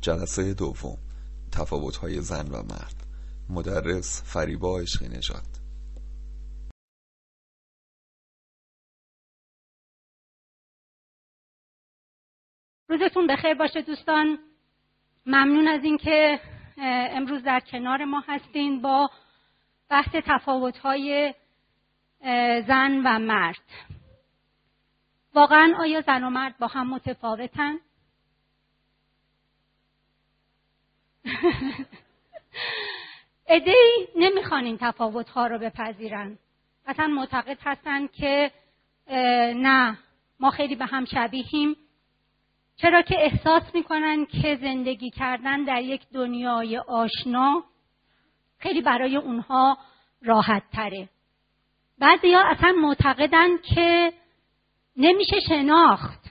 جلسه دوم های زن و مرد. مدرس فریبا عشقی نژاد. روزتون بخیر باشه دوستان. ممنون از اینکه امروز در کنار ما هستین با بحث های زن و مرد. واقعا آیا زن و مرد با هم متفاوتن؟ ادهی نمی‌خوان این تفاوت ها رو بپذیرن. اصلا معتقد هستن که نه ما خیلی به هم شبیهیم. چرا که احساس می‌کنن که زندگی کردن در یک دنیای آشنا خیلی برای اونها راحت تره. بعضی اصلا معتقدن که نمیشه شناخت.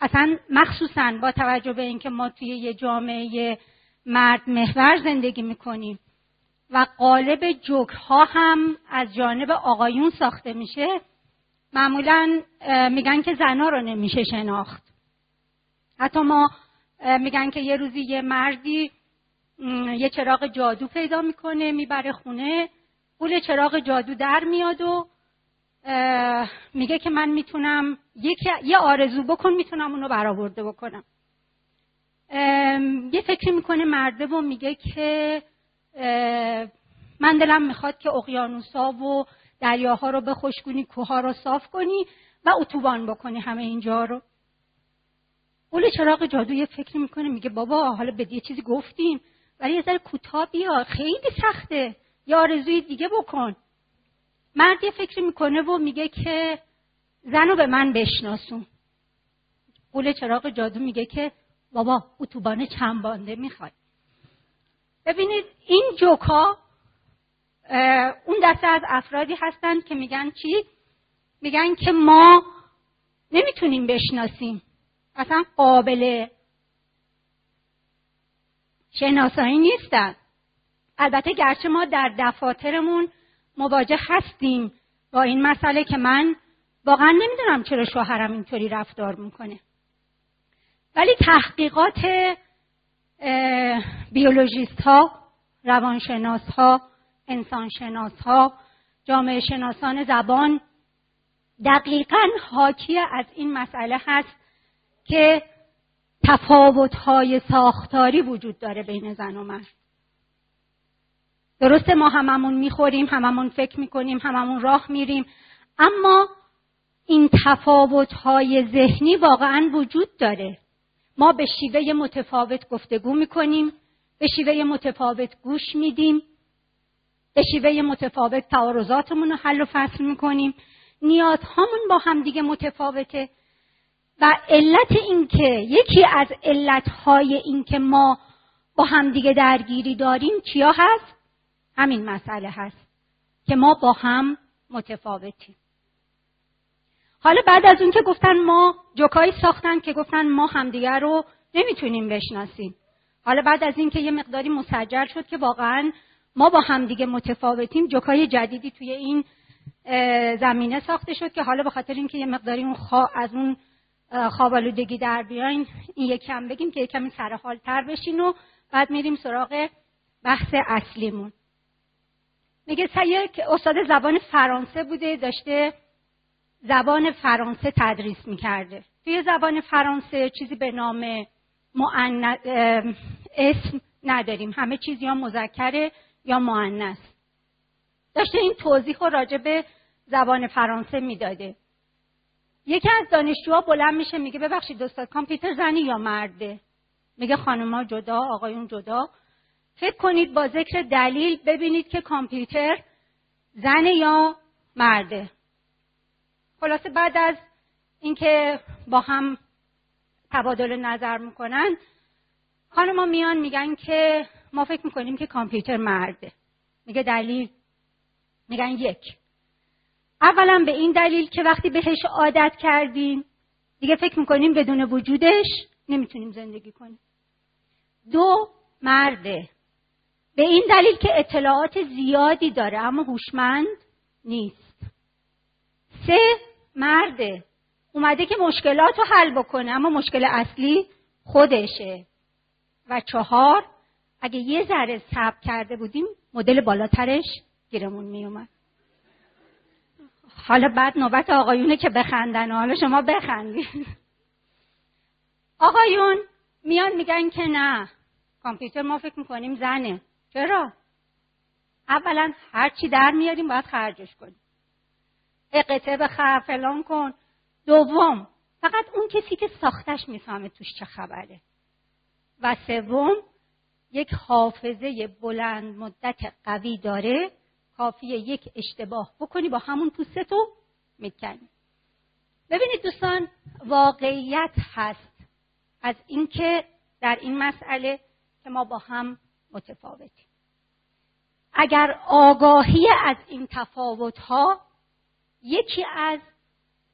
اصلا مخصوصا با توجه به اینکه ما توی یه جامعه مرد محور زندگی می‌کنیم و قالب جوکها هم از جانب آقایون ساخته میشه معمولا میگن که زنا رو نمیشه شناخت. حتی ما میگن که یه روزی یه مردی یه چراغ جادو پیدا می‌کنه می‌بره خونه پول چراغ جادو در میاد و میگه که من می‌تونم یه آرزو بکن می‌تونم اونو برآورده بکنم. یه فکری می‌کنه مرده و میگه که من دلم می‌خواد که اقیانوسا و دریاها رو بخشکنی کوها رو صاف کنی و اتوبان بکنی همه اینجا رو. قول چراغ جادو یه فکری می‌کنه میگه بابا حالا به یه چیزی گفتیم ولی یه ذره کوتاه بیا خیلی سخته. یا آرزوی دیگه بکن. مرد یه فکری می‌کنه و میگه که زنو به من بشناسون. قول چراغ جادو میگه که بابا اتوبان چند بانده می‌خواد ببینید این جوکا اون دسته از افرادی هستند که میگن چی؟ میگن که ما نمی‌تونیم بشناسیم. اصلا قابل شناسایی نیستن. البته گرچه ما در دفاترمون مواجه هستیم با این مسئله که من واقعا نمی‌دونم چرا شوهرم اینطوری رفتار می‌کنه. ولی تحقیقات بیولوژیست ها روانشناس ها انسانشناس ها جامعه شناسان زبان دقیقا حاکی از این مسئله هست که تفاوت های ساختاری وجود داره بین زن و مرد. درسته ما هممون می‌خوریم هممون فکر می‌کنیم هممون راه میریم اما این تفاوت های ذهنی واقعا وجود داره. ما به شیوه متفاوت گفتگو می‌کنیم به شیوه متفاوت گوش میدیم به شیوه متفاوت تعارضاتمون رو حل و فصل می‌کنیم. نیازهامون با همدیگه متفاوته و علت اینکه یکی از علتهای اینکه ما با همدیگه درگیری داریم چیا هست؟ همین مسئله هست که ما با هم متفاوتیم. حالا بعد از اون که گفتن ما جوکایی ساختن که گفتن ما همدیگر رو نمی‌تونیم بشناسیم. حالا بعد از اینکه یه مقداری مسجل شد که واقعا ما با همدیگه متفاوتیم جوکای جدیدی توی این زمینه ساخته شد که حالا به خاطر اینکه یه مقداری اون از اون خوابالودگی در بیاین این یکم بگیم که یکم سرحال تر بشین و بعد میریم سراغ بحث اصلیمون. میگه یک استاد زبان فرانسه بوده داشته زبان فرانسه تدریس می‌کرده. توی زبان فرانسه چیزی به نام اسم نداریم. همه چیز یا مذکره یا معنس داشته این توضیح رو راجع به زبان فرانسه می‌داده. یکی از دانشجوها بلند میشه میگه ببخشید استاد کامپیوتر زنی یا مرده؟ میگه خانمها جدا آقایون جدا. فکر کنید با ذکر دلیل ببینید که کامپیوتر زن یا مرده. خلاصه بعد از اینکه با هم تبادل نظر می‌کنن خانمها میان میگن که ما فکر می‌کنیم که کامپیوتر مرده. میگه دلیل. میگن یک. اولا به این دلیل که وقتی بهش عادت کردیم دیگه فکر می‌کنیم بدون وجودش نمی‌تونیم زندگی کنیم. دو مرده. به این دلیل که اطلاعات زیادی داره اما هوشمند نیست. سه مرده. اومده که مشکلات رو حل بکنه اما مشکل اصلی خودشه. و چهار اگه یه ذره صبر کرده بودیم مدل بالاترش گیرمون میومد. حالا بعد نوبت آقایونه که بخندن حالا شما بخندید. آقایون میان میگن که نه. کامپیوتر ما فکر می‌کنیم زنه. چرا؟ اولا هر چی در میاریم باید خرجش کنیم. اقته بخر فلان کن. دوم فقط اون کسی که ساختش می‌فهمه توش چه خبره. و سوم یک حافظه بلند مدت قوی داره. کافیه یک اشتباه بکنی با همون پوستتو می‌کنی. ببینید دوستان واقعیت هست از اینکه در این مسئله که ما با هم متفاوتیم. اگر آگاهی از این تفاوت ها یکی از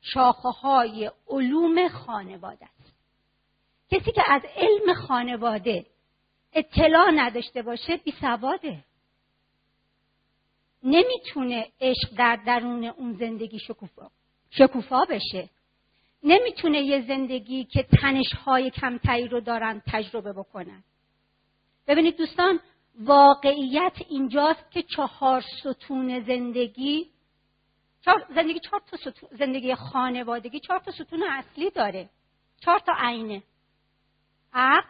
شاخه های علوم خانواده است. کسی که از علم خانواده اطلاع نداشته باشه بی سواده نمی‌تونه عشق در درون اون زندگی شکوفا, شکوفا بشه. نمی‌تونه یه زندگی که تنشهای کمتری رو دارن تجربه بکنن. ببینید دوستان واقعیت اینجاست که چهار ستون زندگی زندگی چهار تا ستون زندگی خانوادگی چهار تا ستون اصلی داره. چهار تا عینه. عقل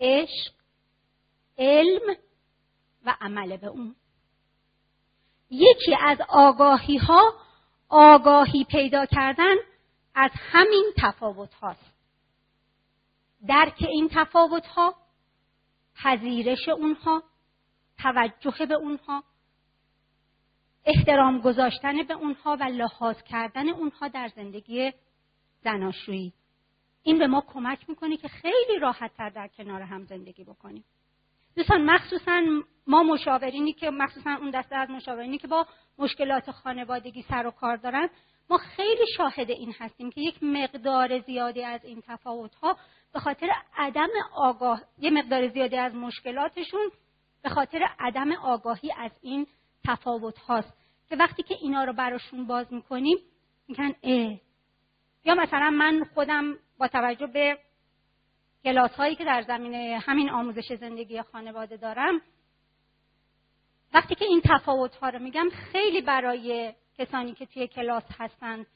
عشق علم و عمل به اون. یکی از آگاهی ها آگاهی پیدا کردن از همین تفاوت هاست. درک این تفاوت ها پذیرش اونها توجه به اونها احترام گذاشتن به اونها و لحاظ کردن اونها در زندگی زناشویی. این به ما کمک می‌کنه که خیلی راحتتر در کنار هم زندگی بکنیم. دوستان مخصوصا ما مشاورینی که مخصوصا اون دسته از مشاورینی که با مشکلات خانوادگی سر و کار دارن ما خیلی شاهد این هستیم که یک مقدار زیادی از این تفاوت ها به خاطر عدم آگاه یه مقدار زیادی از مشکلاتشون به خاطر عدم آگاهی از این تفاوت هاست. که وقتی که اینا رو براشون باز می‌کنیم میگن اه. یا مثلا من خودم با توجه به کلاس هایی که در زمینه همین آموزش زندگی خانواده دارم وقتی که این تفاوت ها رو میگم خیلی برای کسانی که توی کلاس هستن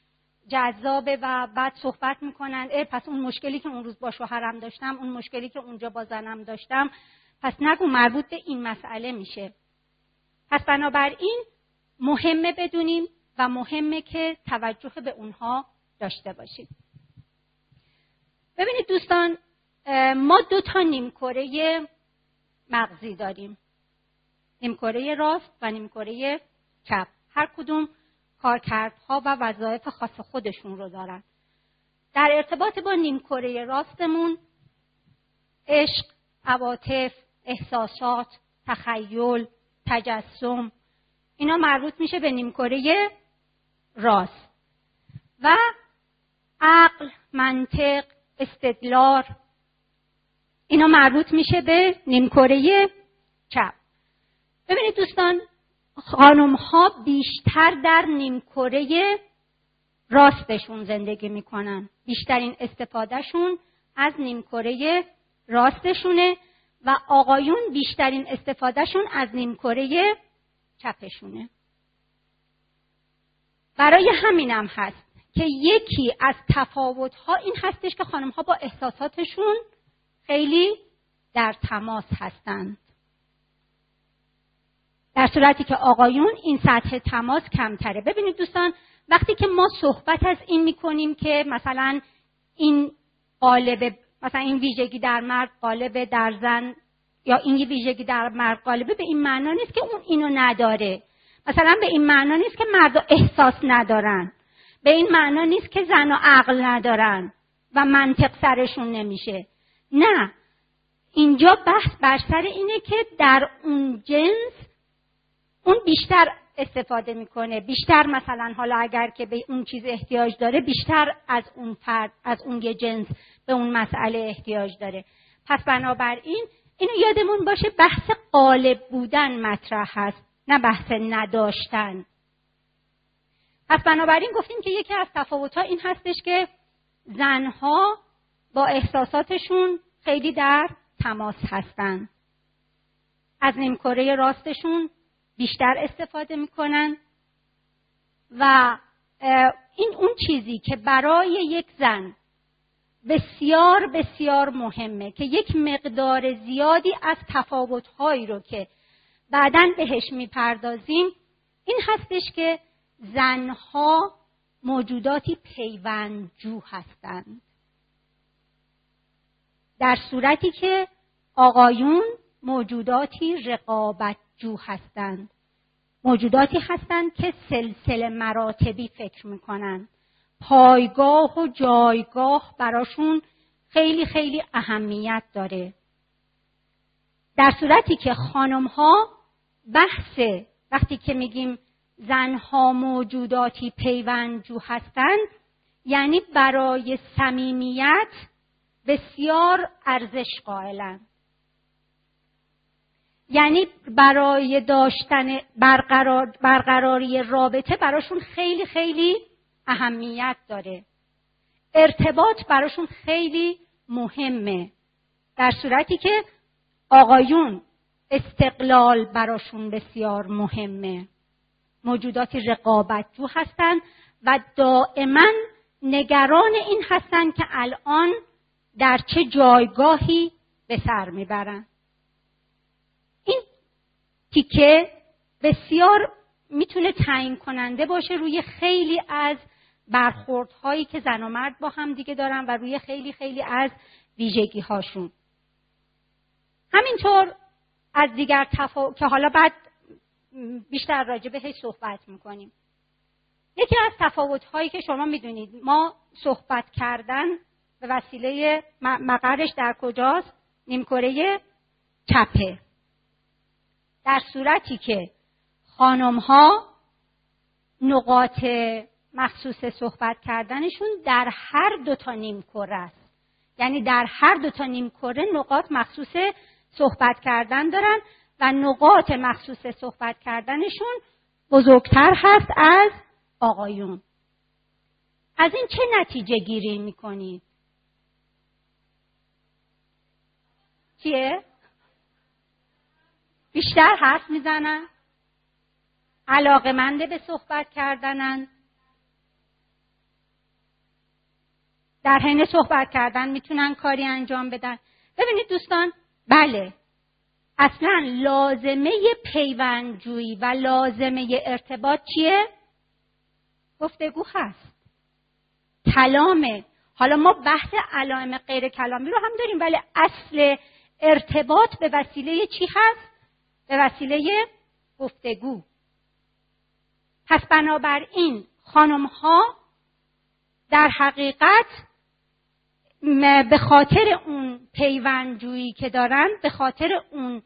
جذابه و بعد صحبت می‌کنن اه پس اون مشکلی که اون روز با شوهرم داشتم اون مشکلی که اونجا با زنم داشتم پس نگو مربوط به این مسئله میشه. پس بنابراین مهمه بدونیم و مهمه که توجه به اونها داشته باشیم. ببینید دوستان ما دو تا نیمکره مغزی داریم. نیمکره راست و نیمکره چپ. هر کدوم کارکردها و وظایف خاص خودشون رو دارن. در ارتباط با نیمکره راستمون عشق عواطف احساسات تخیل تجسم. اینا مربوط میشه به نیمکره راست. و عقل منطق استدلال اینا مربوط میشه به نیمکره چپ. ببینید دوستان خانم ها بیشتر در نیمکره راستشون زندگی می‌کنن. بیشترین استفادهشون از نیمکره راستشونه. و آقایون بیشترین استفادهشون از نیمکره چپشونه. برای همینم هست که یکی از تفاوت ها این هستش که خانم ها با احساساتشون خیلی در تماس هستند. در صورتی که آقایون این سطح تماس کمتره. ببینید دوستان وقتی که ما صحبت از این می‌کنیم که مثلا این قالب مثلا این ویژگی در مرد قالب در زن یا این ویژگی در مرد قالبه به این معنا نیست که اون اینو نداره. مثلا به این معنا نیست که مرد احساس ندارن. به این معنا نیست که زن و عقل ندارن و منطق سرشون نمیشه. نه. اینجا بحث بر سر اینه که در اون جنس اون بیشتر استفاده می‌کنه. بیشتر مثلا حالا اگر که به اون چیز احتیاج داره بیشتر از اون فرد از اون یه جنس به اون مسئله احتیاج داره. پس بنابراین اینو یادمون باشه بحث قالب بودن مطرح هست نه بحث نداشتن. پس بنابراین گفتیم که یکی از تفاوتها این هستش که زنها با احساساتشون خیلی در تماس هستند از نیمکره راستشون بیشتر استفاده می‌کنن. و این اون چیزی که برای یک زن بسیار بسیار مهمه که یک مقدار زیادی از تفاوتهایی رو که بعدا بهش می‌پردازیم این هستش که زنها موجوداتی پیوندجو هستند. در صورتی که آقایون موجوداتی رقابتجو هستند. موجوداتی هستند که سلسله مراتبی فکر می‌کنن پایگاه و جایگاه براشون خیلی خیلی اهمیت داره. در صورتی که خانم ها بحث وقتی که میگیم زنها موجوداتی پیوندجو هستند یعنی برای صمیمیت بسیار ارزش قائلند. یعنی برای داشتن برقرار برقراری رابطه براشون خیلی خیلی اهمیت داره. ارتباط براشون خیلی مهمه. در صورتی که آقایون استقلال براشون بسیار مهمه. موجوداتی رقابتجو هستند و دائما نگران این هستند که الان در چه جایگاهی به سر می‌برند این تیکه بسیار می‌تونه تعیین کننده باشه روی خیلی از برخوردهایی که زن و مرد با هم دیگه دارن و روی خیلی خیلی از ویژگی هاشون همینطور از دیگر تفا... که حالا بعد بیشتر راجع بهش صحبت می‌کنیم. یکی از تفاوت هایی که شما می‌دونید ما صحبت کردن به وسیله مقرش در کجاست؟ نیمکره چپه. در صورتی که خانم ها نقاط مخصوص صحبت کردنشون در هر دو تا نیمکره است یعنی در هر دو تا نیمکره نقاط مخصوص صحبت کردن دارن و نقاط مخصوص صحبت کردنشون بزرگتر هست از آقایون از این چه نتیجه گیری می‌کنید؟ چیه؟ بیشتر حرف می‌زنن. علاقه منده به صحبت کردنن. در حین صحبت کردن می‌تونن کاری انجام بدن. ببینید دوستان بله. اصلا لازمه پیوندجویی و لازمه ارتباط چیه؟ گفتگو هست. کلامه. حالا ما بحث علائم غیر کلامی رو هم داریم ولی اصل ارتباط به وسیله چی هست؟ به وسیله گفتگو. پس بنابراین خانم ها در حقیقت به خاطر اون پیوندجویی که دارن به خاطر اون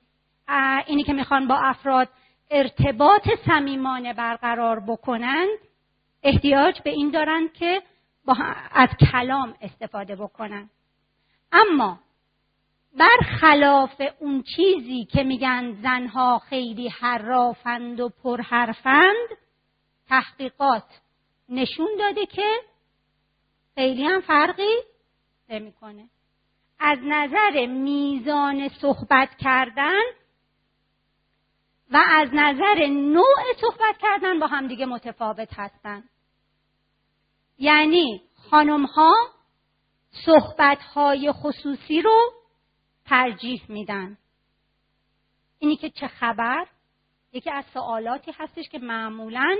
اینی که می‌خوان با افراد ارتباط صمیمانه برقرار بکنند احتیاج به این دارند که با از کلام استفاده بکنن. اما برخلاف اون چیزی که میگن زنها خیلی حرافند و پرحرفند تحقیقات نشون داده که خیلی هم فرقی نمی‌کنه. از نظر میزان صحبت کردن و از نظر نوع صحبت کردن با همدیگه متفاوت هستند یعنی خانم ها صحبت های خصوصی رو ترجیح میدن. اینی که چه خبر؟ یکی از سوالاتی هستش که معمولا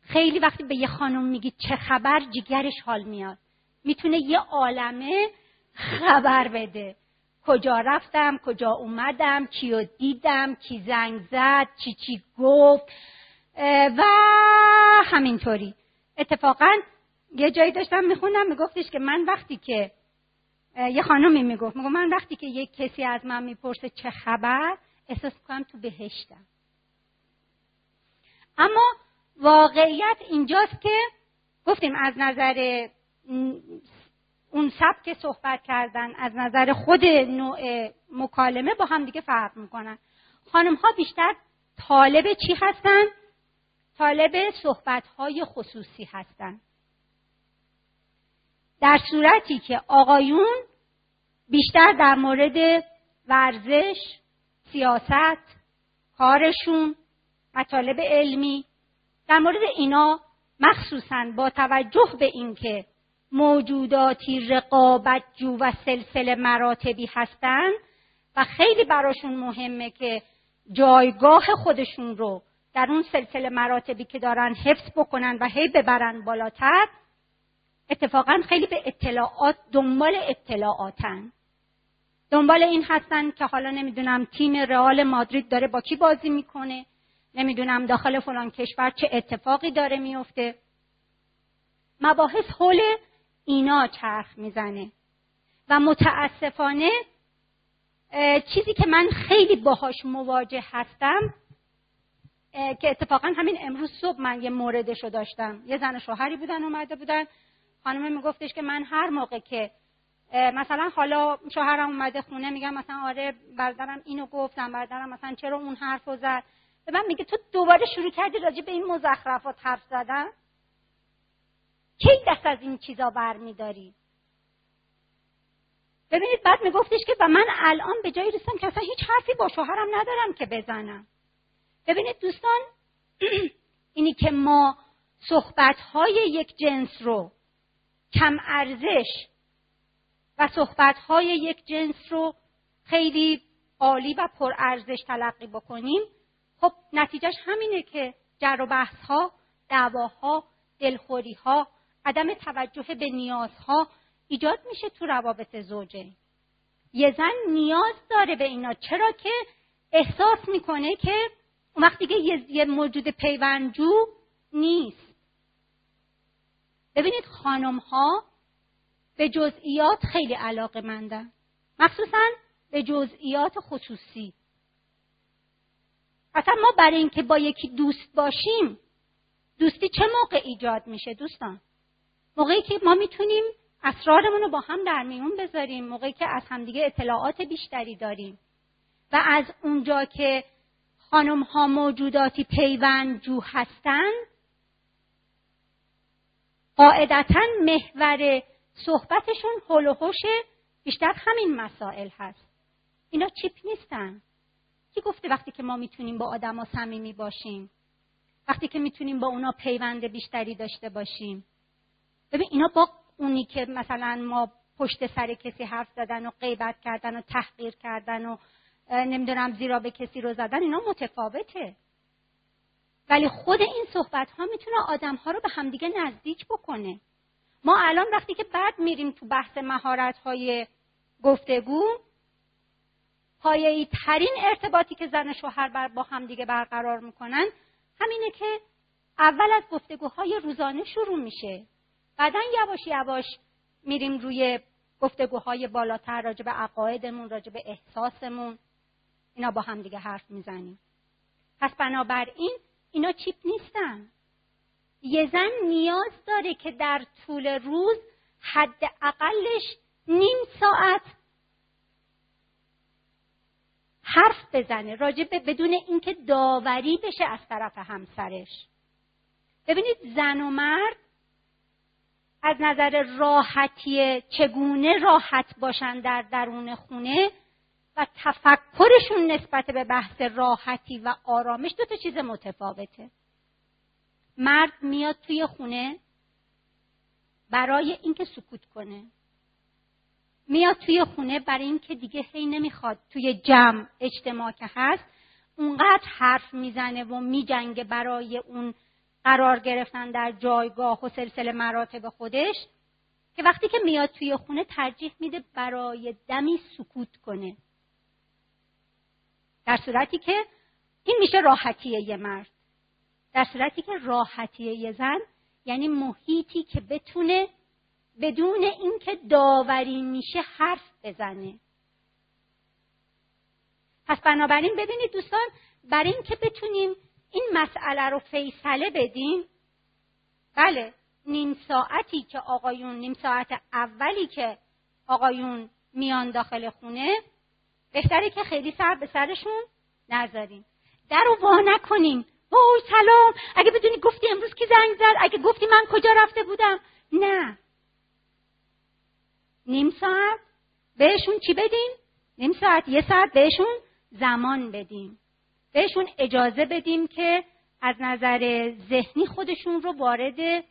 خیلی وقتی به یه خانم میگی چه خبر جگرش حال میاد. می‌تونه یه عالمه خبر بده. کجا رفتم کجا اومدم کیو دیدم کی زنگ زد چی چی گفت و همینطوری. اتفاقا یه جایی داشتم میخوندم میگفتش که من وقتی که یه خانمی می‌گفت می‌گفت من وقتی که یک کسی از من می‌پرسه چه خبر احساس می‌کنم تو بهشتم. اما واقعیت اینجاست که گفتیم از نظر اون سبک صحبت کردن از نظر خود نوع مکالمه با هم دیگه فرق می‌کنن. خانم ها بیشتر طالب چی هستن؟ طالب صحبت های خصوصی هستن. در صورتی که آقایون بیشتر در مورد ورزش سیاست کارشون مطالب علمی در مورد اینا مخصوصا با توجه به اینکه موجوداتی رقابت جو و سلسله مراتبی هستند و خیلی براشون مهمه که جایگاه خودشون رو در اون سلسله مراتبی که دارن حفظ بکنن و هی ببرن بالاتر اتفاقا خیلی به اطلاعات دنبال اطلاعاتن. دنبال این هستن که حالا نمی‌دونم تیم رئال مادرید داره با کی بازی می‌کنه نمی‌دونم داخل فلان کشور چه اتفاقی داره میفته مباحث حول اینا چرخ می‌زنه. و متاسفانه چیزی که من خیلی باهاش مواجه هستم که اتفاقا همین امروز صبح من یه موردشو داشتم. یه زن شوهری بودن اومده بودن. خانمه میگفتش که من هر موقع که مثلا حالا شوهرم اومده خونه میگم مثلا آره برادرم اینو گفتم برادرم مثلا چرا اون حرفو زد؟ به من میگه تو دوباره شروع کردی راجع به این مزخرفات حرف زدن؟ کی دست از این چیزا برمیداری؟ ببینید بعد میگفتش که و من الان به جایی رسیدم که اصلا هیچ حرفی با شوهرم ندارم که بزنم. ببینید دوستان اینی که ما صحبت های یک جنس رو کم ارزش و صحبت های یک جنس رو خیلی عالی و پرارزش تلقی بکنیم. خب نتیجهش همینه که جر و بحث ها دعواها دلخوری ها عدم توجه به نیازها ایجاد میشه تو روابط زوجه. یه زن نیاز داره به اینا چرا که احساس می‌کنه که اون وقت دیگه یه موجود پیوندجو نیست. ببینید خانم ها به جزئیات خیلی علاقه مندن مخصوصا به جزئیات خصوصی. اصلا ما برای اینکه با یکی دوست باشیم دوستی چه موقع ایجاد میشه دوستان؟ موقعی که ما می‌تونیم اسرارمون رو با هم در میون بذاریم موقعی که از همدیگه اطلاعات بیشتری داریم. و از اونجا که خانم ها موجوداتی پیوند جو هستند قاعدتا محور صحبتشون حل و بیشتر همین مسائل هست. اینا چیپ نیستن. کی گفته وقتی که ما می‌تونیم با آدما صمیمی باشیم؟ وقتی که می‌تونیم با اونا پیوند بیشتری داشته باشیم؟ ببین اینا با اونی که مثلا ما پشت سر کسی حرف زدن و غیبت کردن و تحقیر کردن و نمی‌دونم زیرا به کسی رو زدن اینا متفاوته. ولی خود این صحبت ها می‌تونه آدم ها رو به همدیگه نزدیک بکنه. ما الان وقتی که بعد میریم تو بحث مهارت های گفتگو پایه‌ای ترین ارتباطی که زن شوهر بر با همدیگه برقرار می‌کنن همینه که اول از گفتگوهای روزانه شروع میشه. بعدا یواش یواش میریم روی گفتگوهای بالاتر راجع به عقایدمون راجع به احساسمون. اینا با هم دیگه حرف می‌زنیم. پس بنابراین اینا چیپ نیستن. یه زن نیاز داره که در طول روز حد اقلش نیم ساعت حرف بزنه راجع به بدون اینکه داوری بشه از طرف همسرش. ببینید زن و مرد از نظر راحتی چگونه راحت باشن در درون خونه؟ و تفکرشون نسبت به بحث راحتی و آرامش دو تا چیز متفاوته. مرد میاد توی خونه برای اینکه سکوت کنه. میاد توی خونه برای اینکه دیگه هی نمی‌خواد. توی جمع اجتماع که هست اونقدر حرف می‌زنه و میجنگه برای اون قرار گرفتن در جایگاه و سلسله مراتب خودش که وقتی که میاد توی خونه ترجیح میده برای دمی سکوت کنه. در صورتی که این میشه راحتیه یه مرد. در صورتی که راحتیه یه زن یعنی محیطی که بتونه بدون اینکه داوری میشه حرف بزنه. پس بنابراین ببینید دوستان برای اینکه بتونیم این مسئله رو فیصله بدیم بله نیم ساعتی که آقایون نیم ساعت اولی که آقایون میان داخل خونه بهتره که خیلی سر به سرشون نذاریم. در رو وا نکنیم. وای سلام اگه بدونی گفتی امروز کی زنگ زد اگه گفتی من کجا رفته بودم. نه. نیم ساعت بهشون چی بدیم؟ نیم ساعت یه ساعت بهشون زمان بدیم. بهشون اجازه بدیم که از نظر ذهنی خودشون رو وارد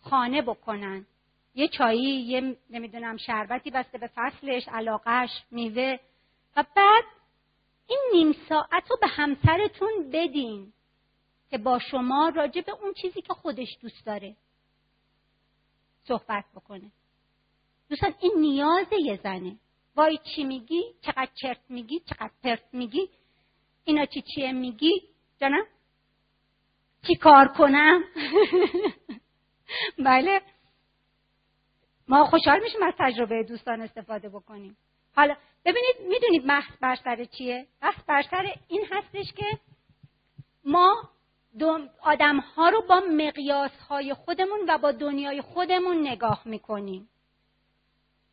خانه بکنن. یه چایی یه نمی‌دونم شربتی بسته به فصلش علاقش میوه و بعد این نیم ساعت رو به همسرتون بدین که با شما راجع به اون چیزی که خودش دوست داره صحبت بکنه. دوستان این نیاز یه زنه. وای چی میگی؟ چقدر چرت میگی؟ چقدر پرت میگی؟ اینا چی چیه میگی؟ جانم؟ چی کار کنم؟ بله. ما خوشحال میشیم از تجربه دوستان استفاده بکنیم. حالا ببینید می‌دونید بحث بر سر چیه؟ بحث بر سر این هستش که ما آدم ها رو با مقیاس های خودمون و با دنیای خودمون نگاه می‌کنیم.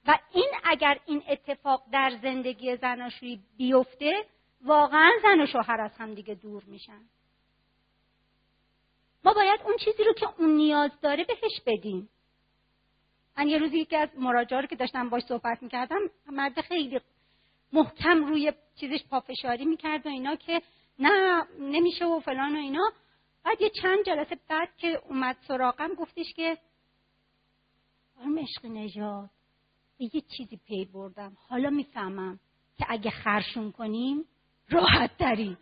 و این اگر این اتفاق در زندگی زناشویی بیفته واقعا زن و شوهر از هم دیگه دور میشن. ما باید اون چیزی رو که اون نیاز داره بهش بدیم. من یه روزی یکی از مراجعه رو که داشتم باش صحبت می‌کردم مرد خیلی محکم روی چیزش پافشاری می‌کرد و اینا که نه نمیشه و فلان و اینا. بعد یه چند جلسه بعد که اومد سراغم گفتش که خانم عشق نژاد یه چیزی پی بردم. حالا می‌فهمم که اگه خرشون کنیم راحت تری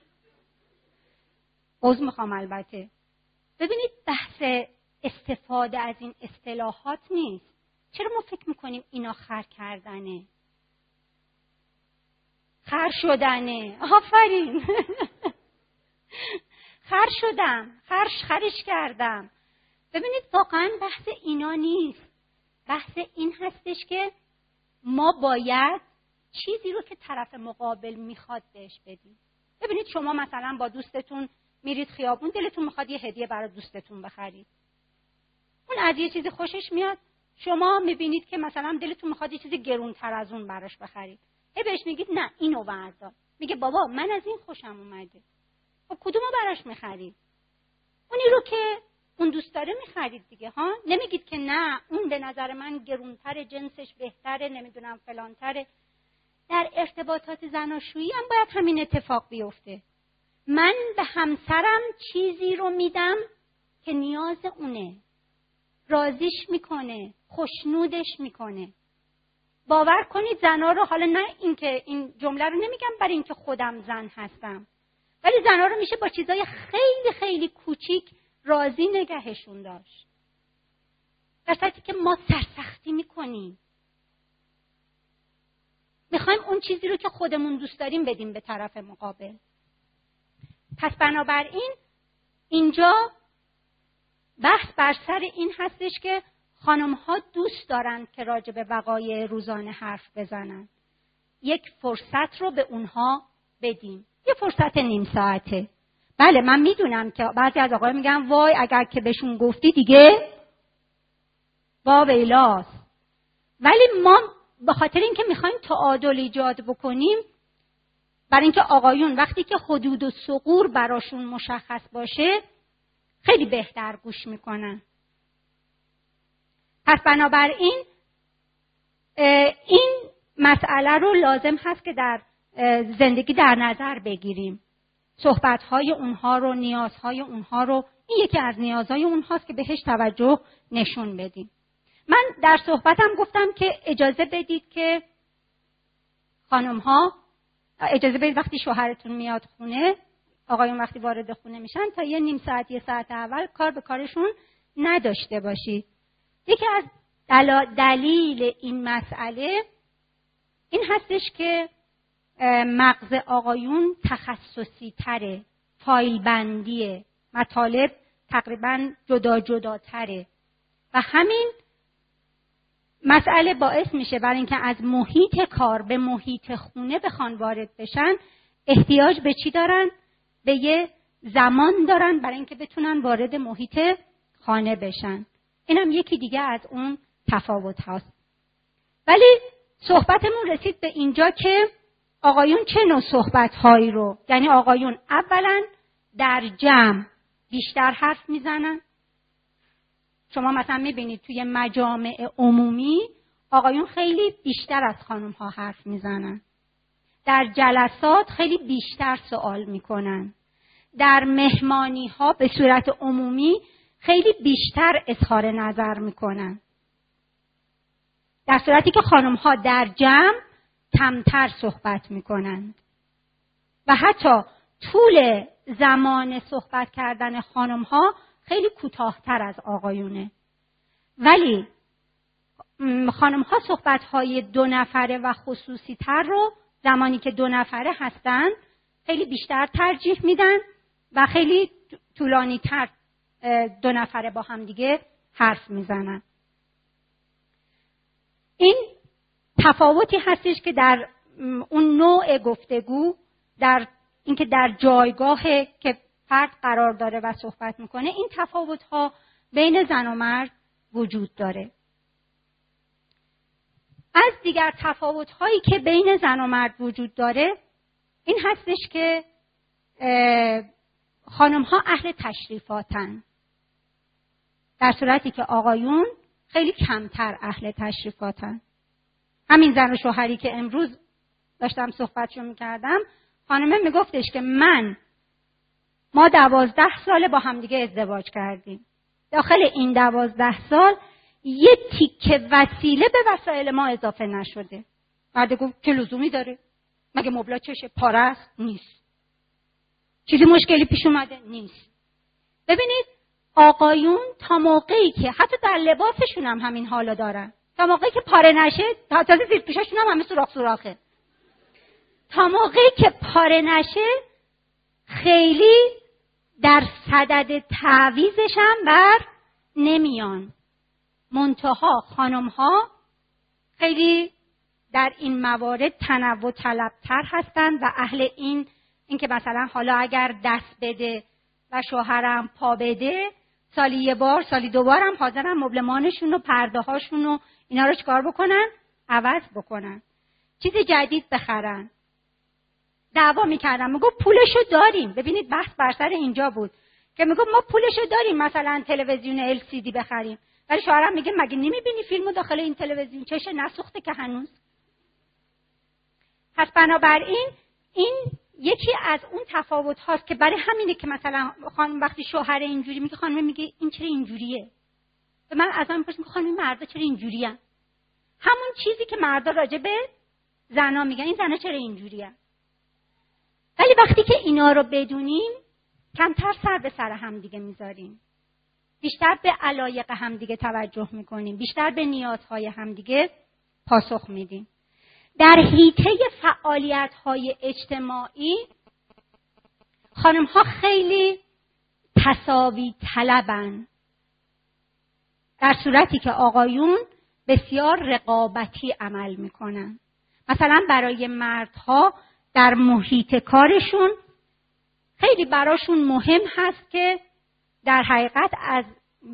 عوض می‌خوام البته. ببینید بحث استفاده از این اصطلاحات نیست. چرا ما فکر می‌کنیم اینا خر کردنه؟ خر شدنه. آفرین. خر شدم. خرش خرش کردم. ببینید واقعا بحث اینا نیست. بحث این هستش که ما باید چیزی رو که طرف مقابل می‌خواد بهش بدیم. ببینید شما مثلا با دوستتون میرید خیابون دلتون می‌خواد یه هدیه برای دوستتون بخرید. اون از یه چیزی خوشش میاد. شما می‌بینید که مثلا دلتون می‌خواد یه چیزی گرونتر از اون براش بخرید. هی بهش میگید نه اینو بردار میگه بابا من از این خوشم اومده. خب کدومو براش می‌خرید؟ اونی رو که اون دوست داره می‌خرید دیگه ها؟ نمیگید که نه اون به نظر من گرونتر جنسش بهتره نمی‌دونم فلانتره. در ارتباطات زناشویی هم باید همین اتفاق بیفته. من به همسرم چیزی رو میدم که نیاز اونه. رازیش می‌کنه خوشنودش می‌کنه. باور کنید زنا رو حالا نه اینکه این جمله رو نمیگم برای اینکه خودم زن هستم ولی زنا رو میشه با چیزای خیلی خیلی کوچیک راضی نگهشون داشت. در صورتی که ما سرسختی می‌کنیم. می‌خوایم اون چیزی رو که خودمون دوست داریم بدیم به طرف مقابل. پس بنابراین اینجا بحث بر سر این هستش که خانم ها دوست دارند که راجع به وقایع روزانه حرف بزنند. یک فرصت رو به اونها بدیم یه فرصت نیم ساعته. بله من می‌دونم که بعضی از آقای میگن وای اگر که بهشون گفتی دیگه با ویلاست ولی ما به خاطر اینکه می‌خوایم تعادل ایجاد بکنیم برای اینکه آقایون وقتی که حدود و سقور براشون مشخص باشه خیلی بهتر گوش می‌کنن. پس بنابراین این مسئله رو لازم هست که در زندگی در نظر بگیریم. صحبتهای اونها رو نیازهای اونها رو این یکی از نیازهای اونهاست که بهش توجه نشون بدیم. من در صحبتم گفتم که اجازه بدید که خانم ها اجازه بدید وقتی شوهرتون میاد خونه آقایون وقتی وارد خونه میشن تا یه نیم ساعت یه ساعت اول کار به کارشون نداشته باشید. یکی از دلیل این مسئله این هستش که مغز آقایون تخصصی تره فایل بندیه مطالب تقریبا جدا جدا تره و همین مسئله باعث میشه برای اینکه از محیط کار به محیط خونه بخوان وارد بشن احتیاج به چی دارن؟ به یه زمان دارن برای اینکه بتونن وارد محیط خانه بشن اینم یکی دیگه از اون تفاوت هاست. ولی صحبتمون رسید به اینجا که آقایون چه نوع صحبت هایی رو یعنی آقایون اولا در جمع بیشتر حرف می‌زنن. شما مثلا می‌بینید توی مجامع عمومی آقایون خیلی بیشتر از خانم ها حرف می‌زنن. در جلسات خیلی بیشتر سوال می‌کنن. در مهمانی ها به صورت عمومی خیلی بیشتر اظهار نظر می‌کنن. در صورتی که خانم ها در جمع کمتر صحبت می‌کنند. و حتی طول زمان صحبت کردن خانم ها خیلی کوتاهتر از آقایونه. ولی خانم ها صحبت های دو نفره و خصوصی تر رو زمانی که دو نفره هستند خیلی بیشتر ترجیح میدن و خیلی طولانی تر دو نفره با هم دیگه حرف می‌زنن. این تفاوتی هستش که در اون نوع گفتگو در اینکه در جایگاه که فرد قرار داره و صحبت می‌کنه این تفاوت ها بین زن و مرد وجود داره. از دیگر تفاوت هایی که بین زن و مرد وجود داره این هستش که خانم ها اهل تشریفاتن. در صورتی که آقایون خیلی کمتر اهل تشریفاتن. همین زن و شوهری که امروز داشتم صحبتشو می‌کردم خانمه میگفتش که من ما دوازده ساله با همدیگه ازدواج کردیم. داخل این دوازده سال یه تیکه وسیله به وسایل ما اضافه نشده. مرد گفت چه لزومی داره؟ مگه مبلا چشه پاره نیست. چیزی مشکلی پیش اومده؟ نیست. ببینید آقایون تا موقعی که حتی در لباسشون هم همین حالا دارن. تا موقعی که پاره نشه تا تازه زیر پیششون هم همه سوراخ سوراخه. تا موقعی که پاره نشه خیلی در صدد تعویزش هم بر نمیان. منتها خانم ها خیلی در این موارد تنوع طلبتر هستند و اهل این اینکه مثلا حالا اگر دست بده و شوهرم پا بده سالی یه بار سالی دو بار هم حاضرن مبلمانشون و پرده هاشون و اینا رو چکار بکنن؟ عوض بکنن. چیز جدید بخرن. دعوا می‌کردم میگو پولشو داریم. ببینید بحث بر سر اینجا بود که میگو ما پولشو داریم مثلا تلویزیون LCD بخریم. ولی شوهرم میگه مگه نمی‌بینی فیلمو داخل این تلویزیون؟ چشه نسوخته که هنوز. پس بنابراین این یکی از اون تفاوت هاست که برای همینه که مثلا خانم وقتی شوهر اینجوری میگه خانم میگه این چرا اینجوریه؟ به من از من می‌پرسم خانم مردا چرا اینجوریه؟ همون چیزی که مردا راجع به زنا میگن این زنا چرا اینجوریه؟ ولی وقتی که اینا رو بدونیم کمتر سر به سر هم دیگه می‌ذاریم. بیشتر به علایق همدیگه توجه می‌کنیم. بیشتر به نیازهای همدیگه پاسخ میدیم. در حیطه فعالیت های اجتماعی خانم ها خیلی تصاوی طلبن. در صورتی که آقایون بسیار رقابتی عمل می‌کنن. مثلا برای مردها در محیط کارشون خیلی براشون مهم هست که در حقیقت از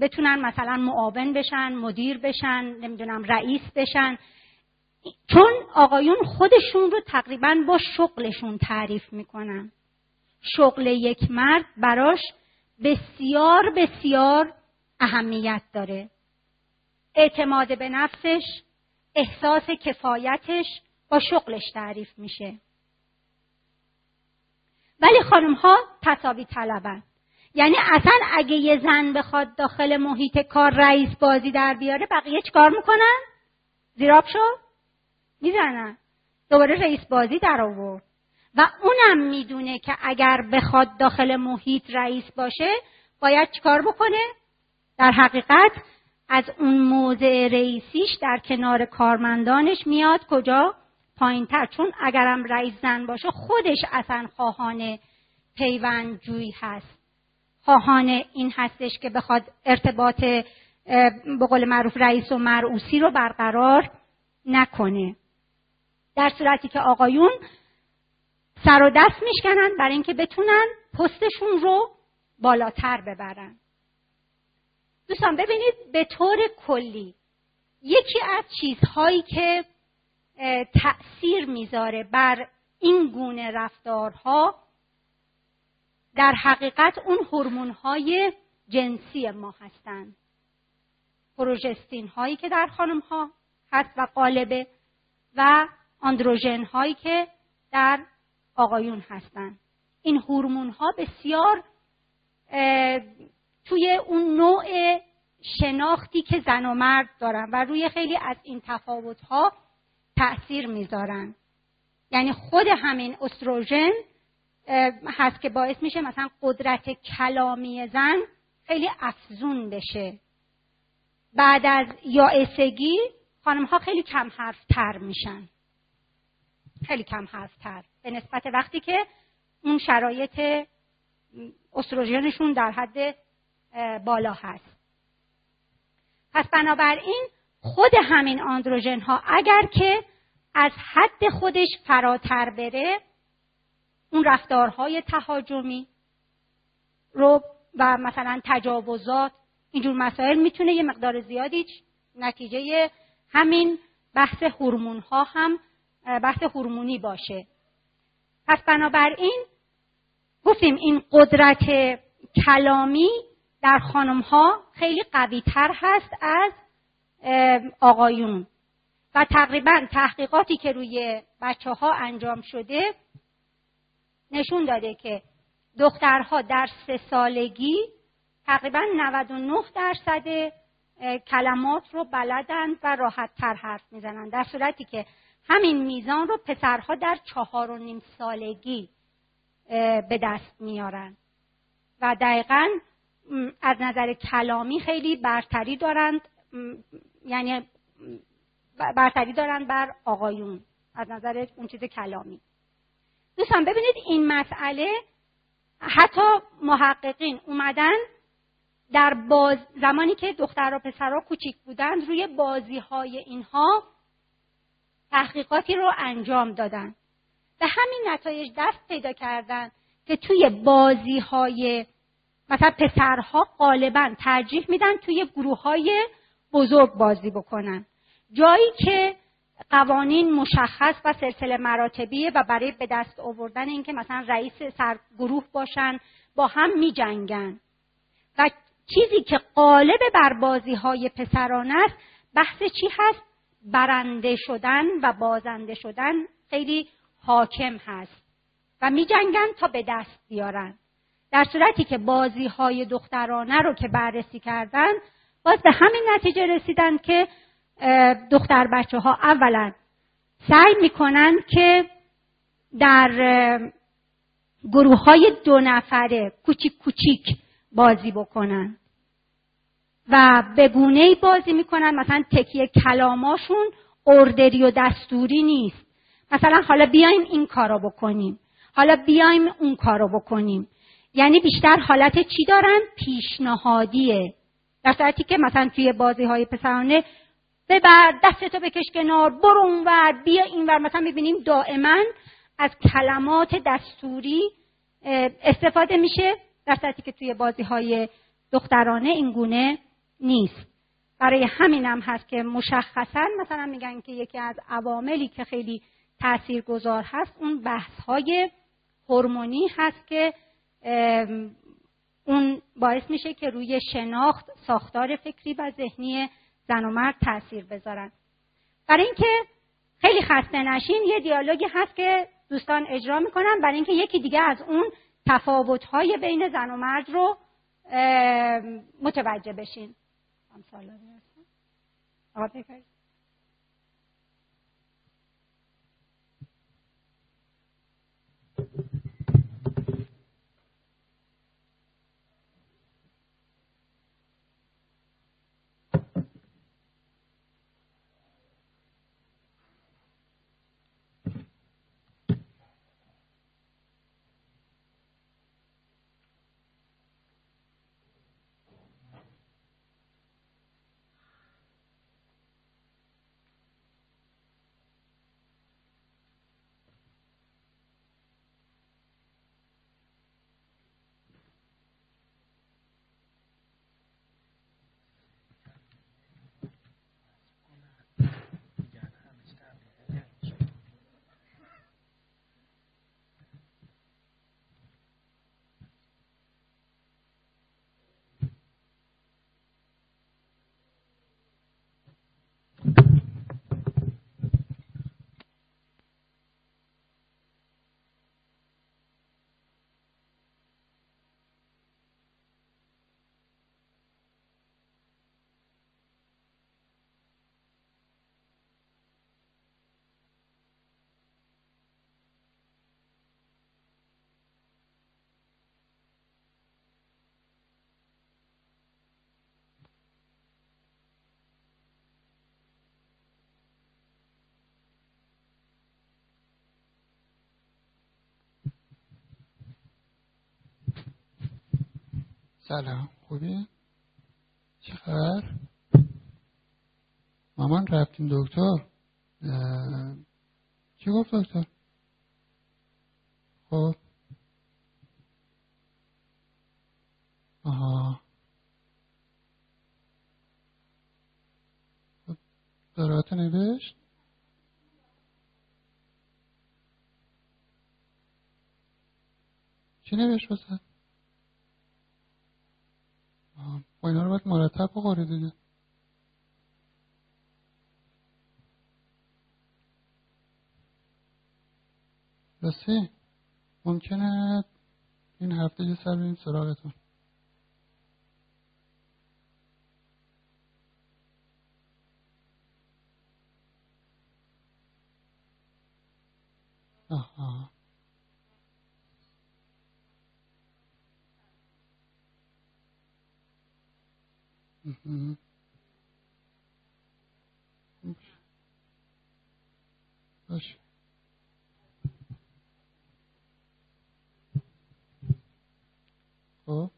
بتونن مثلا معاون بشن مدیر بشن نمی‌دونم رئیس بشن. چون آقایون خودشون رو تقریبا با شغلشون تعریف می‌کنن. شغل یک مرد براش بسیار بسیار اهمیت داره. اعتماد به نفسش احساس کفایتش با شغلش تعریف میشه. ولی خانم ها تصاوی طلبن یعنی اصلا اگه یه زن بخواد داخل محیط کار رئیس بازی در بیاره بقیه چیکار می‌کنن؟ زیراب شد می‌زنن دوباره رئیس بازی در آورد. و اونم می‌دونه که اگر بخواد داخل محیط رئیس باشه باید چیکار بکنه؟ در حقیقت از اون موضع رئیسیش در کنار کارمندانش میاد. کجا؟ پایینتر. چون اگرم رئیس زن باشه خودش اصلا خواهان پیوند جوی هست. خواهان این هستش که بخواد ارتباط به قول معروف رئیس و مرعوسی رو برقرار نکنه. در صورتی که آقایون سر و دست میشکنن برای اینکه بتونن پستشون رو بالاتر ببرن. دوستان ببینید به طور کلی یکی از چیزهایی که تأثیر می‌ذاره بر این گونه رفتارها در حقیقت اون هورمون های جنسی ما هستند پروژستین هایی که در خانم ها هست و قالبه و آندروژن هایی که در آقایون هستند این هورمون ها بسیار توی اون نوع شناختی که زن و مرد دارن و روی خیلی از این تفاوت ها تأثیر می‌ذارن. یعنی خود همین استروژن هست که باعث میشه مثلا قدرت کلامی زن خیلی افزون بشه. بعد از یائسگی خانم ها خیلی کم حرف تر میشن. خیلی کم حرف تر به نسبت وقتی که اون شرایط استروژنشون در حد بالا هست. پس بنابراین خود همین آندروژن ها اگر که از حد خودش فراتر بره اون رفتارهای تهاجمی رو و مثلا تجاوزات اینجور مسائل می‌تونه یه مقدار زیادی نتیجه همین بحث هورمون ها هم بحث هورمونی باشه. پس بنابراین گفتیم این قدرت کلامی در خانم ها خیلی قوی تر هست از آقایون. و تقریبا تحقیقاتی که روی بچه ها انجام شده نشون داده که دخترها در سه سالگی تقریبا 99 درصد کلمات رو بلدند و راحت تر حرف می‌زنند در صورتی که همین میزان رو پسرها در چهار و نیم سالگی به دست میارن. و دقیقا از نظر کلامی خیلی برتری دارند یعنی برتری دارند بر آقایون از نظر اون چیز کلامی. دوستان ببینید این مسئله حتی محققین اومدن در باز زمانی که دختر و پسرها کوچیک بودند روی بازی های اینها تحقیقاتی رو انجام دادن به همین نتایج دست پیدا کردن که توی بازی های مثلا پسرها غالبا ترجیح میدن توی گروه های بزرگ بازی بکنن جایی که قوانین مشخص و سلسله مراتبیه و برای به دست آوردن اینکه مثلا رئیس سرگروه باشن با هم می جنگن. و چیزی که قالب بر بازی های پسران است بحث چی هست برنده شدن و بازنده شدن خیلی حاکم هست و می جنگن تا به دست بیارن. در صورتی که بازی های دخترانه رو که بررسی کردن باز به همین نتیجه رسیدن که دختر بچه ها اولا سعی می‌کنن که در گروه های دو نفره کوچیک کوچیک بازی بکنن. و به گونه بازی می‌کنن. مثلا تکیه کلاماشون اردری و دستوری نیست. مثلا حالا بیایم این کارو بکنیم. حالا بیایم اون کارو بکنیم. یعنی بیشتر حالت چی دارن؟ پیشنهادیه. در صورتی که مثلا توی بازی های پسرانه ببر دستتو بکش کنار برو اونور بیا اینور مثلا می‌بینیم دائما از کلمات دستوری استفاده میشه. در صورتی که توی بازی های دخترانه این گونه نیست. برای همین هم هست که مشخصا مثلا میگن که یکی از عواملی که خیلی تأثیر گذار هست اون بحث های هورمونی هست که اون باعث میشه که روی شناخت ساختار فکری و ذهنی زن و مرد تاثیر بذارن. برای اینکه خیلی خسته نشین یه دیالوگی هست که دوستان اجرا می‌کنن برای اینکه یکی دیگه از اون تفاوت‌های بین زن و مرد رو متوجه بشین. I'm sorry, Lavi, Ravi, guys. سلام خوبی؟ چه خبر؟ مامان رفتیم دکتر چی گفت دکتر؟ خب آها خب دارات نوشت؟ چی نوشت واسه؟ با اینا رو باید مرتب بخوری دیگه. راستی ممکنه این هفته یه سر بریم سراغتون. آها. باشه. خب.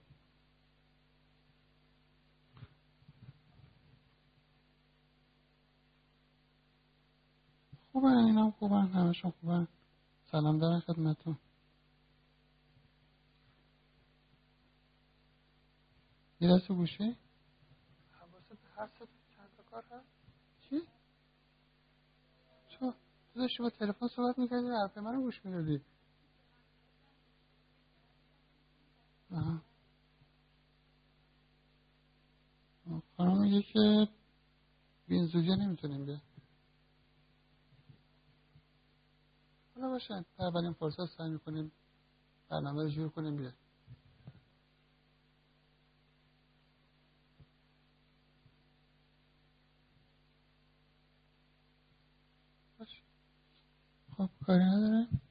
خوبن همشون خوبن. سلام دارن خدمتون یه گوشه هر چند تا کار هست چی؟ تو داشتی با تلفن صحبت می‌کردی حرف منو گوش می‌دادی آها خانم میگه که بین زوجه نمی‌تونیم بیا حالا باشه اولین فرصت سعی می‌کنیم برنامه رو جور کنیم بیا Pues, ¿podrías hacer eso?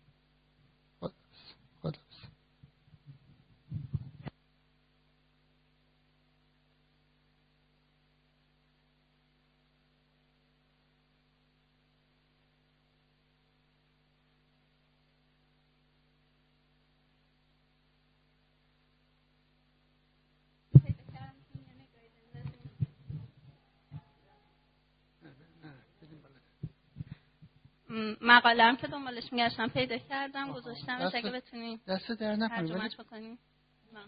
مقالم که دنبالش میگشتم پیدا کردم گذاشتم اگه بتونیم دست در نکنیم بکنیم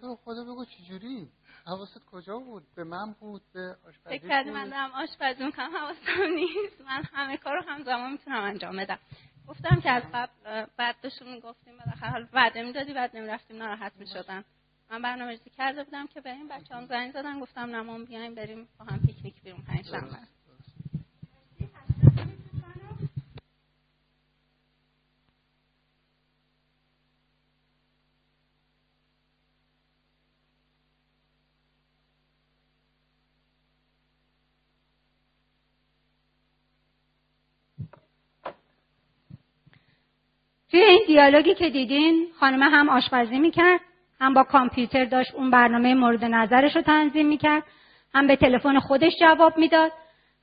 تو خدا بگو چجوری حواست کجا بود؟ به من بود؟ به آشپزی فکر کردی من دارم آشپزی می‌کنم؟ حواسم نیست. من همه کار رو همزمان می‌تونم انجام بدم. گفتم که از قبل بعد بهشون می‌گفتیم بالاخره حال وعده می‌دادی بعد نمی‌رفتیم ناراحت می‌شدن من برنامه کرده بودم که بریم بچه هم زنگ زدن گفتم نمام بیایم بریم با هم پیکنیک بیرون پنج شنبه توی این دیالوگی که دیدین خانم هم آشپزی می‌کرد هم با کامپیوتر داشت اون برنامه مورد نظرش رو تنظیم می‌کرد هم به تلفن خودش جواب می‌داد.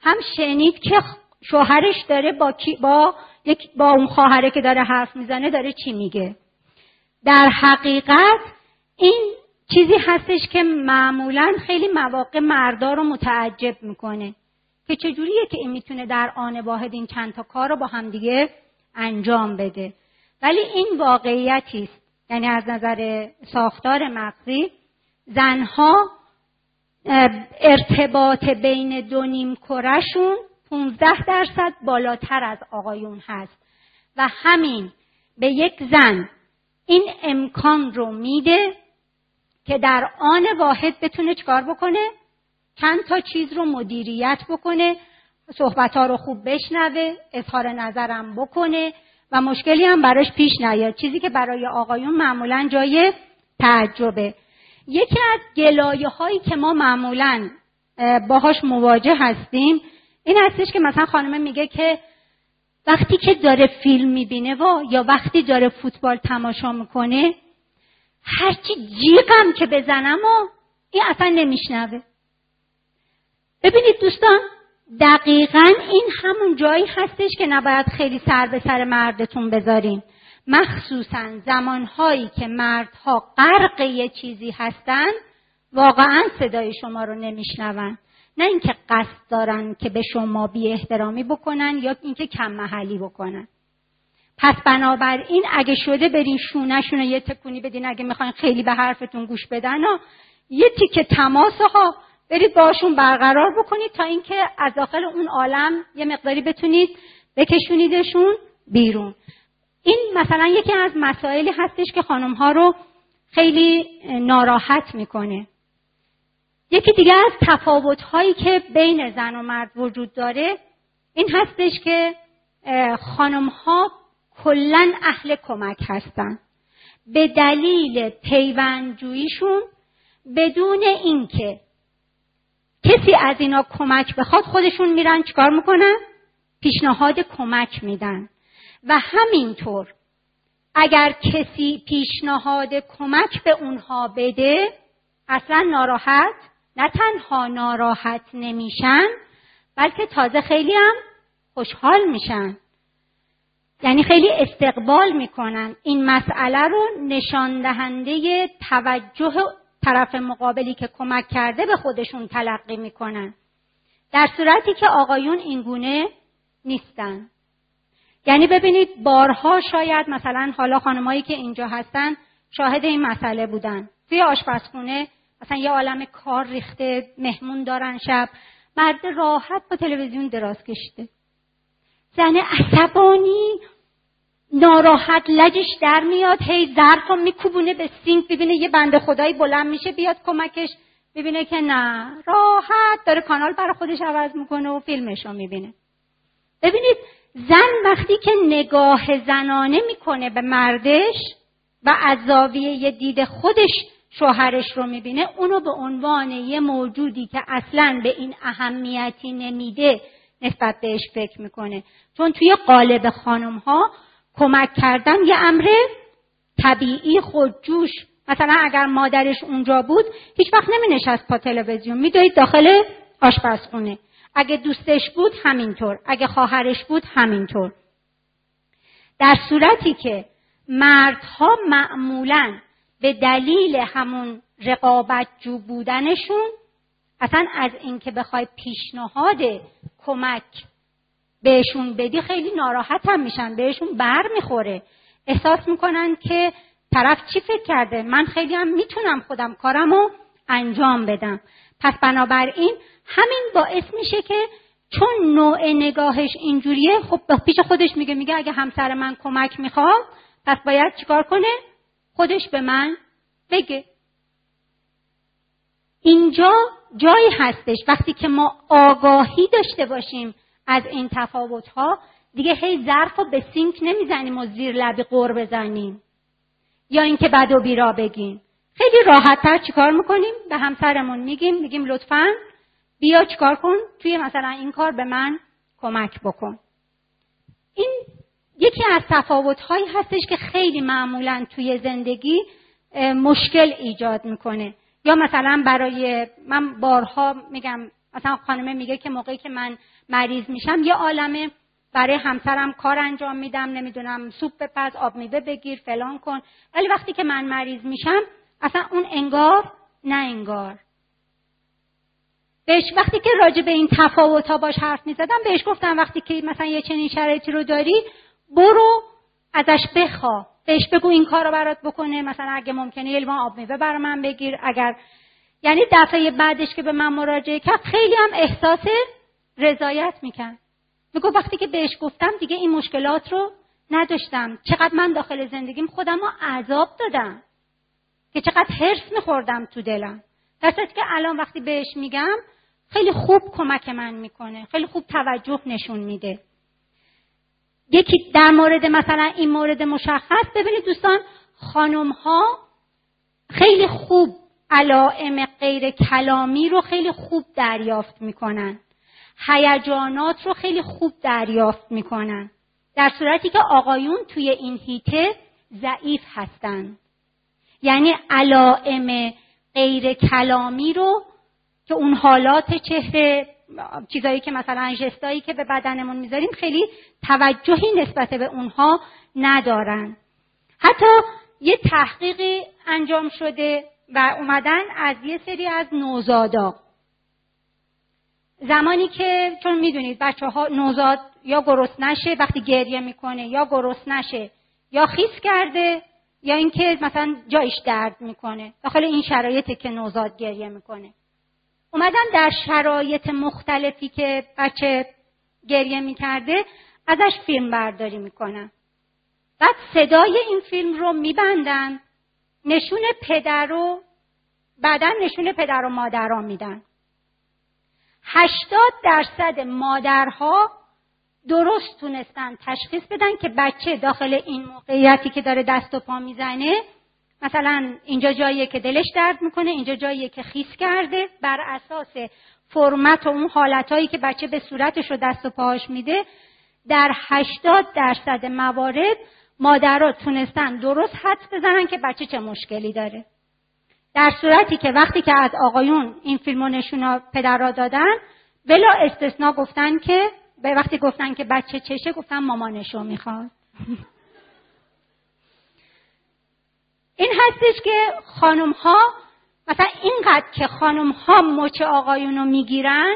هم شنید که شوهرش داره با, با, یک با اون خواهره که داره حرف می‌زنه داره چی میگه. در حقیقت این چیزی هستش که معمولا خیلی مواقع مردا رو متعجب می‌کنه که چجوریه که این می‌تونه در آن واحد این چند تا کار رو با همدیگه انجام بده. ولی این واقعیتی است. یعنی از نظر ساختار مغزی زنها ارتباط بین دو نیم کرشون 15 درصد بالاتر از آقایون هست. و همین به یک زن این امکان رو میده که در آن واحد بتونه چکار بکنه؟ چند تا چیز رو مدیریت بکنه صحبت ها رو خوب بشنوه اظهار نظرم بکنه و مشکلی هم براش پیش نیاد. چیزی که برای آقایون معمولا جای تعجبه. یکی از گلایه هایی که ما معمولا باهاش مواجه هستیم این هستش که مثلا خانم میگه که وقتی که داره فیلم می‌بینه و یا وقتی داره فوتبال تماشا می‌کنه هرچی جیغم که بزنم و این اصلا نمیشنوه. ببینید دوستان دقیقا این همون جایی هستش که نباید خیلی سر به سر مردتون بذارین. مخصوصا زمانهایی که مردها غرق یه چیزی هستن واقعا صدای شما رو نمیشنون. نه اینکه قصد دارن که به شما بی احترامی بکنن یا اینکه کم محلی بکنن. پس بنابراین اگه شده برین شونهشون یه تکونی بدین اگه می‌خواین خیلی به حرفتون گوش بدن ها یه تیکه تماس ها برید باشون برقرار بکنید تا اینکه از داخل اون عالم یه مقداری بتونید بکشونیدشون بیرون. این مثلا یکی از مسائلی هستش که خانم ها رو خیلی ناراحت می‌کنه. یکی دیگه از تفاوت هایی که بین زن و مرد وجود داره این هستش که خانم ها کلا اهل کمک هستن. به دلیل پیوندجوییشون بدون اینکه کسی از اینا کمک بخواد خودشون میرن چیکار می‌کنن؟ پیشنهاد کمک میدن. و همینطور اگر کسی پیشنهاد کمک به اونها بده اصلا ناراحت نه تنها ناراحت نمیشن بلکه تازه خیلی هم خوشحال میشن. یعنی خیلی استقبال می‌کنن. این مسئله رو نشان دهنده توجه طرف مقابلی که کمک کرده به خودشون تلقی می‌کنن. در صورتی که آقایون اینگونه نیستن. یعنی ببینید بارها شاید مثلا حالا خانمایی که اینجا هستن شاهد این مسئله بودن. توی آشپزخونه مثلا یه عالم کار ریخته مهمون دارن شب مرد راحت با تلویزیون دراز کشیده. زن عصبانی ناراحت لجش در میاد هی ظرف میکوبونه به سینک ببینه یه بنده خدایی بلند میشه بیاد کمکش ببینه که نه. راحت داره کانال برای خودش عوض می‌کنه و فیلمش رو می‌بینه. ببینید زن وقتی که نگاه زنانه می‌کنه به مردش و از زاویه دید خودش شوهرش رو می‌بینه اونو به عنوان یه موجودی که اصلا به این اهمیتی نمیده نسبت بهش فکر می‌کنه. چون توی قالب خانم ها کمک کردن یه امر طبیعی خودجوش مثلا اگر مادرش اونجا بود هیچ وقت نمی نشست پا تلویزیون. میدوید داخل آشپزخونه. اگه دوستش بود همینطور. اگه خواهرش بود همینطور. در صورتی که مردها معمولا به دلیل همون رقابت جو بودنشون اصلا از اینکه بخوای پیشنهاد کمک بهشون بدی خیلی ناراحت هم میشن بهشون بر می‌خوره. احساس می‌کنن که طرف چی فکر کرده؟ من خیلی هم می‌تونم خودم کارم رو انجام بدم. پس بنابراین همین باعث میشه که چون نوع نگاهش اینجوریه خب پیش خودش میگه میگه اگه همسر من کمک می‌خواد پس باید چیکار کنه؟ خودش به من بگه. اینجا جایی هستش. وقتی که ما آگاهی داشته باشیم از این تفاوت ها دیگه هی ظرف به سینک نمی‌زنیم و زیر لبی قور بزنیم. یا اینکه بد و بیرا بگیم. خیلی راحتتر چیکار می‌کنیم؟ به همسرمون میگیم میگیم لطفا بیا چیکار کن؟ توی مثلا این کار به من کمک بکن. این یکی از تفاوت هایی هستش که خیلی معمولا توی زندگی مشکل ایجاد می‌کنه. یا مثلا برای من بارها میگم مثلا خانمه میگه که موقعی که من مریض میشم. یه عالمه. برای همسرم کار انجام میدم. نمی‌دونم سوپ بپز آب میوه بگیر فلان کن. ولی وقتی که من مریض میشم اصلا اون انگار نه انگار. بهش وقتی که راجع به این تفاوت ها باش حرف می‌زدم بهش گفتم وقتی که مثلا یه چنین شرایطی رو داری برو ازش بخوا. بهش بگو این کار رو برات بکنه. مثلا اگه ممکنه یه آب میوه برای من بگیر. اگر یعنی دفعه بعدش که به من مراجعه کرد خیلی هم احساس رضایت می‌کرد. میگو وقتی که بهش گفتم دیگه این مشکلات رو نداشتم. چقدر من داخل زندگیم خودم رو عذاب دادم. که چقدر حرس میخوردم تو دلم. در که الان وقتی بهش میگم خیلی خوب کمک من می‌کنه. خیلی خوب توجه نشون میده. یکی در مورد مثلا این مورد مشخص ببینید دوستان خانم ها خیلی خوب علائم غیر کلامی رو خیلی خوب دریافت می‌کنن. هیجانات رو خیلی خوب دریافت می‌کنن. در صورتی که آقایون توی این هیته ضعیف هستند. یعنی علائم غیر کلامی رو که اون حالات چهره چیزایی که مثلا جستایی که به بدنمون می‌ذاریم خیلی توجهی نسبت به اونها ندارن. حتی یه تحقیقی انجام شده و اومدن از یه سری از نوزادا. زمانی که چون می‌دونید بچه ها نوزاد یا گرست نشه وقتی گریه می‌کنه یا گرست نشه یا خیس کرده یا اینکه مثلا جایش درد می‌کنه داخل این شرایطی که نوزاد گریه می‌کنه. اومدن در شرایط مختلفی که بچه گریه می‌کرده ازش فیلم برداری می‌کنن. بعد صدای این فیلم رو میبندن نشون پدر رو بعدا نشون پدر و مادر را میدن. هشتاد درصد مادرها درست تونستن تشخیص بدن که بچه داخل این موقعیتی که داره دست و پا می‌زنه مثلا اینجا جاییه که دلش درد می‌کنه اینجا جاییه که خیس کرده بر اساس فرمت و اون حالتهایی که بچه به صورتش رو دست و پاهاش میده در هشتاد درصد موارد مادرها تونستن درست حد بزنن که بچه چه مشکلی داره. در صورتی که وقتی که از آقایون این فیلم و نشونا پدرها دادن بلا استثنا گفتن که به وقتی گفتن که بچه چشه گفتن مامانشو می‌خواد. این هستش که خانم ها مثلا اینقدر که خانم ها مچ آقایون رو می‌گیرن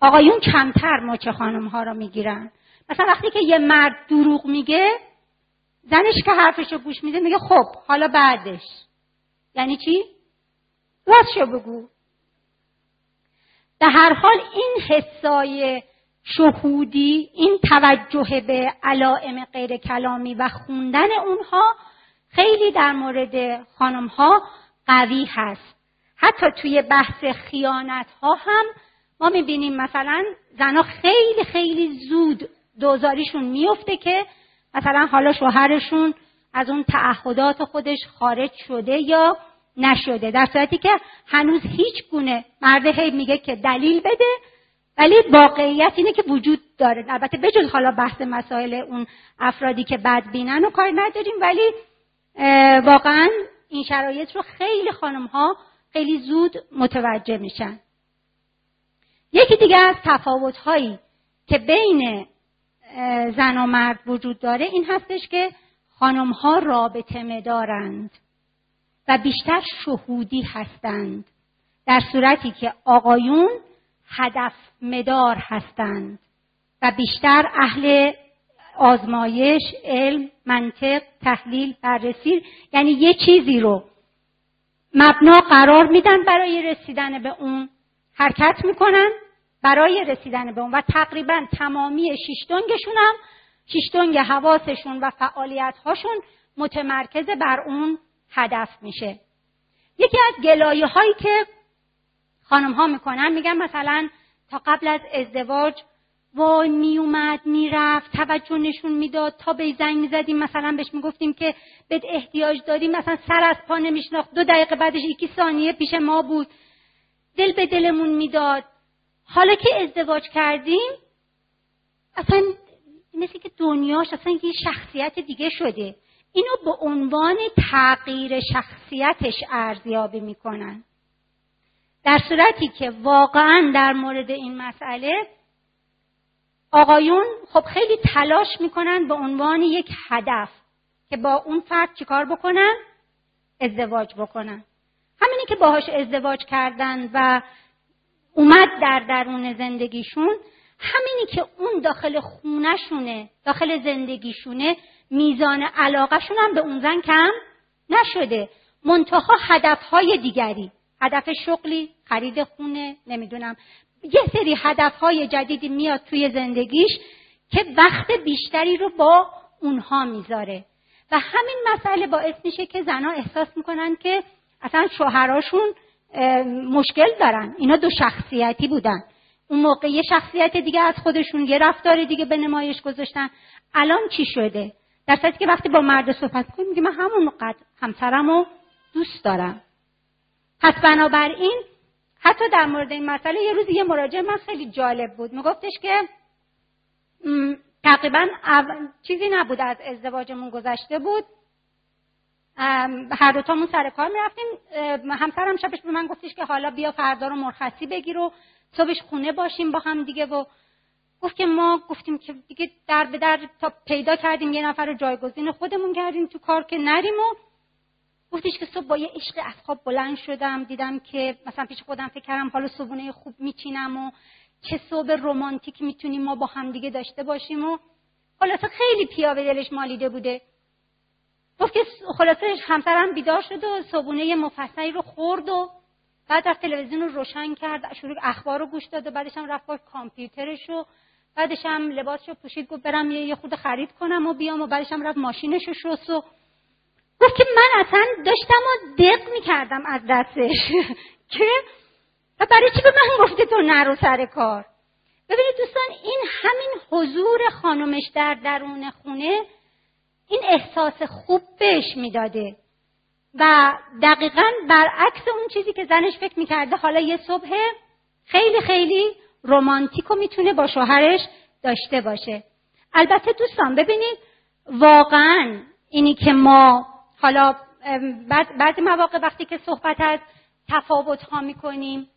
آقایون کمتر مچ خانم ها رو می‌گیرن. مثلا وقتی که یه مرد دروغ میگه زنش که حرفش رو گوش میده میگه خب حالا بعدش. یعنی چی؟ راستشو بگو در هر حال این حسای شهودی این توجه به علائم غیر کلامی و خوندن اونها خیلی در مورد خانم ها قوی هست حتی توی بحث خیانت ها هم ما می‌بینیم مثلا زنها خیلی خیلی زود دوزاریشون میفته که مثلا حالا شوهرشون از اون تعهدات خودش خارج شده یا نشده. در صورتی که هنوز هیچ گونه مرد هی میگه که دلیل بده ولی واقعیت اینه که وجود داره. البته بجز حالا بحث مسائل اون افرادی که بد بینن و کار نداریم ولی واقعا این شرایط رو خیلی خانم ها خیلی زود متوجه میشن. یکی دیگه از تفاوت هایی که بین زن و مرد وجود داره این هستش که خانم ها رابطه مدارند و بیشتر شهودی هستند در صورتی که آقایون هدف مدار هستند و بیشتر اهل آزمایش، علم، منطق، تحلیل، بررسی یعنی یه چیزی رو مبنا قرار میدن برای رسیدن به اون حرکت می‌کنن برای رسیدن به اون و تقریبا تمامی شیشتونگشون هم شیشتونگ حواسشون و فعالیت هاشون متمرکز بر اون هدف میشه. یکی از گلایه هایی که خانم ها می‌کنن میگن مثلا تا قبل از ازدواج وای میومد می‌رفت توجه نشون می‌داد تا به زنگ می‌زدیم مثلا بهش می‌گفتیم که بهت احتیاج داریم مثلا سر از پا نمیشناخت. دو دقیقه بعدش یکی ثانیه پیش ما بود. دل به دلمون می‌داد. حالا که ازدواج کردیم اصلا مثل که دنیاش اصلا یه شخصیت دیگه شده. اینو به عنوان تغییر شخصیتش ارزیابی می‌کنن. در صورتی که واقعا در مورد این مسئله آقایون خب خیلی تلاش می‌کنن به عنوان یک هدف که با اون فرد چیکار بکنن؟ ازدواج بکنن. همینی که باهاش ازدواج کردن و اومد در درون زندگیشون همینی که اون داخل خونهشونه داخل زندگیشونه میزان علاقهشون هم به اون زن کم نشده. منتها هدفهای دیگری. هدف شغلی خرید خونه نمی‌دونم. یه سری هدفهای جدیدی میاد توی زندگیش که وقت بیشتری رو با اونها می‌ذاره. و همین مسئله باعث میشه که زنها احساس می‌کنن که اصلا شوهراشون مشکل دارن. اینا دو شخصیتی بودن. اون موقع یه شخصیت دیگه از خودشون یه رفتار دیگه به نمایش گذاشتن. الان چی شده؟ در صورتی که وقتی با مرد صحبت کنیم میگه من همون قد همسرم رو دوست دارم. پس بنابراین حتی در مورد این مسئله یه روزی یه مراجعه من خیلی جالب بود. میگفتش که تقریبا چیزی نبود از ازدواجمون گذشته بود. هر دوتامون سر کار می‌رفتیم. همسرم شبش به من گفتش که حالا بیا فردا رو مرخصی بگیر و صبحش خونه باشیم با هم دیگه و گفت که ما گفتیم که دیگه در به در تا پیدا کردیم یه نفر رو جایگزین خودمون کردیم تو کار که نریم و گفتش که صبح با یه عشق از خواب بلند شدم دیدم که مثلا پیش خودم فکر کردم حالا صبحونه خوب میچینم و چه صبح رمانتیک می‌تونیم ما با همدیگه داشته باشیم و خلاصه خیلی پیا به دلش مالیده بوده. گفت که خلاصه همسرم بیدار شد و صبحونه مفصلی رو خورد و بعد از تلویزیون رو روشن کرد شروع اخبار رو گوش داد و بعدش هم رفت با کامپیوترش و بعدش هم لباسش رو پوشید گفت برم یه خود خرید کنم و بیام و بعدش هم رفت ماشینش رو شست و گفت که من اصلا داشتم و دق می‌کردم از دستش. که؟ برای چی به من گفته تو نرو سر کار؟ ببینید دوستان این همین حضور خانمش در درون خونه این احساس خوب بهش می‌داده. و دقیقا برعکس اون چیزی که زنش فکر می‌کرده حالا یه صبح خیلی خیلی رومانتیک می‌تونه با شوهرش داشته باشه. البته دوستان ببینید واقعا اینی که ما حالا بعضی مواقع وقتی که صحبت از تفاوت ها می‌کنیم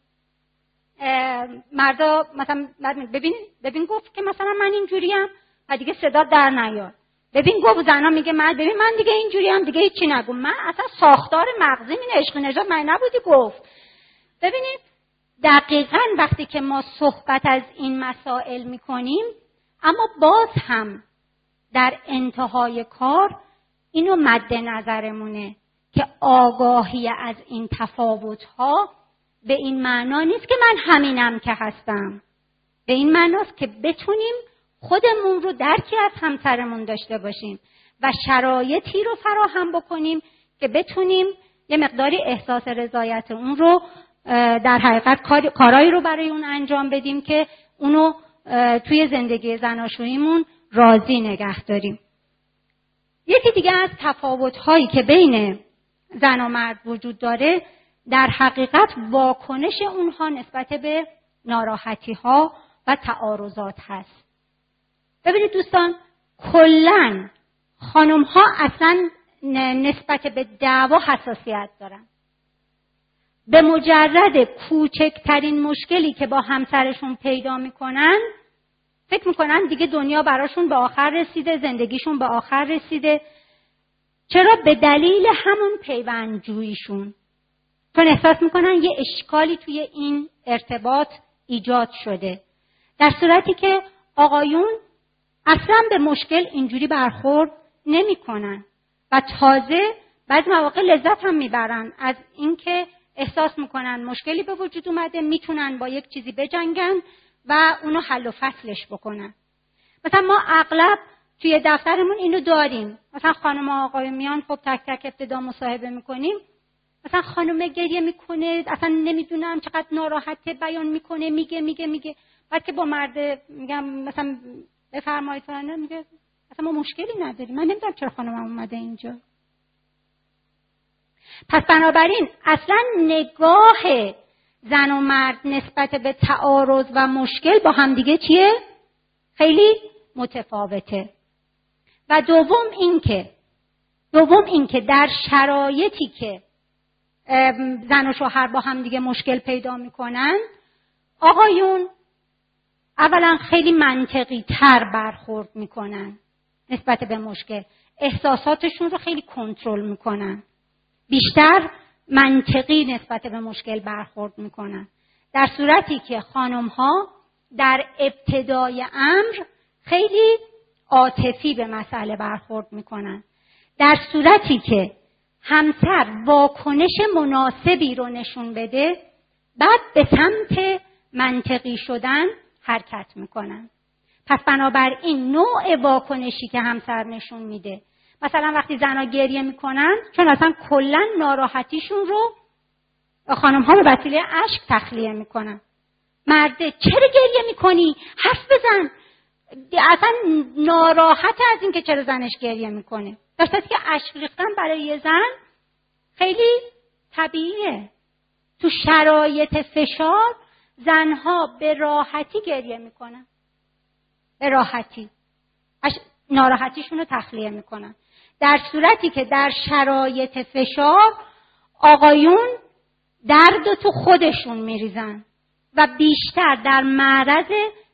مردا مثلا ببین ببین گفت که مثلا من اینجوریم و دیگه صدا در نیاد. ببین گفت زنا میگه من ببین من دیگه اینجوری دیگه هیچی نگو. من اصلا ساختار مغزی این عشق نجات من نبودی گفت. ببینید دقیقا وقتی که ما صحبت از این مسائل می‌کنیم اما باز هم در انتهای کار اینو مد نظرمونه که آگاهی از این تفاوت ها به این معنا نیست که من همینم که هستم. به این معناست که بتونیم خودمون رو درکی از همسرمون داشته باشیم و شرایطی رو فراهم بکنیم که بتونیم یه مقداری احساس رضایت اون رو در حقیقت کارایی رو برای اون انجام بدیم که اونو توی زندگی زناشوییمون راضی نگه داریم. یکی دیگه از تفاوت هایی که بین زن و مرد وجود داره در حقیقت واکنش اونها نسبت به ناراحتی ها و تعارضات هست. ببینید دوستان کلا خانم ها اصلا نسبت به دعوا حساسیت دارن. به مجرد کوچکترین مشکلی که با همسرشون پیدا می‌کنن فکر می‌کنن دیگه دنیا براشون به آخر رسیده زندگیشون به آخر رسیده. چرا؟ به دلیل همون پیوندجوییشون. چون احساس می‌کنن یه اشکالی توی این ارتباط ایجاد شده. در صورتی که آقایون اصلا به مشکل اینجوری برخورد نمی‌کنن و تازه بعد مواقع لذت هم می‌برن از اینکه احساس می‌کنن مشکلی به وجود اومده می‌تونن با یک چیزی بجنگن و اونو حل و فصلش بکنن. مثلا ما اغلب توی دفترمون اینو داریم. مثلا خانم آقای میان خب تک تک ابتدا مصاحبه می‌کنیم. مثلا خانم گریه می‌کنه اصلا نمی‌دونم چقدر ناراحته بیان می‌کنه میگه میگه میگه. بعد که با مرد میگم مثلا بفرمایید فلان میگه اصلا ما مشکلی نداریم. من نمی‌دونم چرا خانم اومده اینجا. پس بنابراین اصلا نگاه زن و مرد نسبت به تعارض و مشکل با همدیگه چیه؟ خیلی متفاوته. و دوم اینکه دوم اینکه در شرایطی که زن و شوهر با هم دیگه مشکل پیدا می‌کنن آقایون اولا خیلی منطقی تر برخورد می‌کنن نسبت به مشکل. احساساتشون رو خیلی کنترل می‌کنن. بیشتر منطقی نسبت به مشکل برخورد می‌کنن. در صورتی که خانم ها در ابتدای امر خیلی عاطفی به مسئله برخورد می‌کنن. در صورتی که همسر واکنش مناسبی رو نشون بده بعد به سمت منطقی شدن حرکت می‌کنن. پس بنابراین نوع واکنشی که همسر نشون میده مثلا وقتی زنها گریه می‌کنن چون اصلا کلا ناراحتیشون رو خانم ها به وسیله اشک تخلیه می‌کنن. مرده چرا گریه می‌کنی؟ حرف بزن. اصلا ناراحت از اینکه چرا زنش گریه می‌کنه. داشته که اشک ریختن برای یه زن خیلی طبیعیه. تو شرایط فشار زنها به راحتی گریه می‌کنن. به راحتی. ناراحتیشون رو تخلیه می‌کنن. در صورتی که در شرایط فشار آقایون درد تو خودشون میریزن و بیشتر در معرض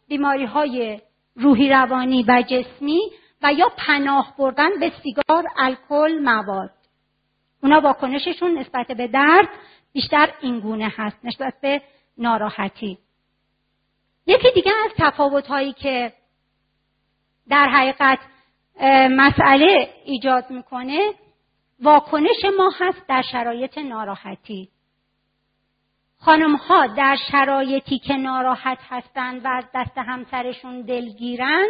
بیماری های روحی روانی و جسمی و یا پناه بردن به سیگار الکل مواد. اونا واکنششون نسبت به درد بیشتر اینگونه هست نسبت به ناراحتی. یکی دیگه از تفاوت هایی که در حقیقت مسئله ایجاد می‌کنه واکنش ما هست در شرایط ناراحتی. خانم ها در شرایطی که ناراحت هستند و از دست همسرشون دلگیرن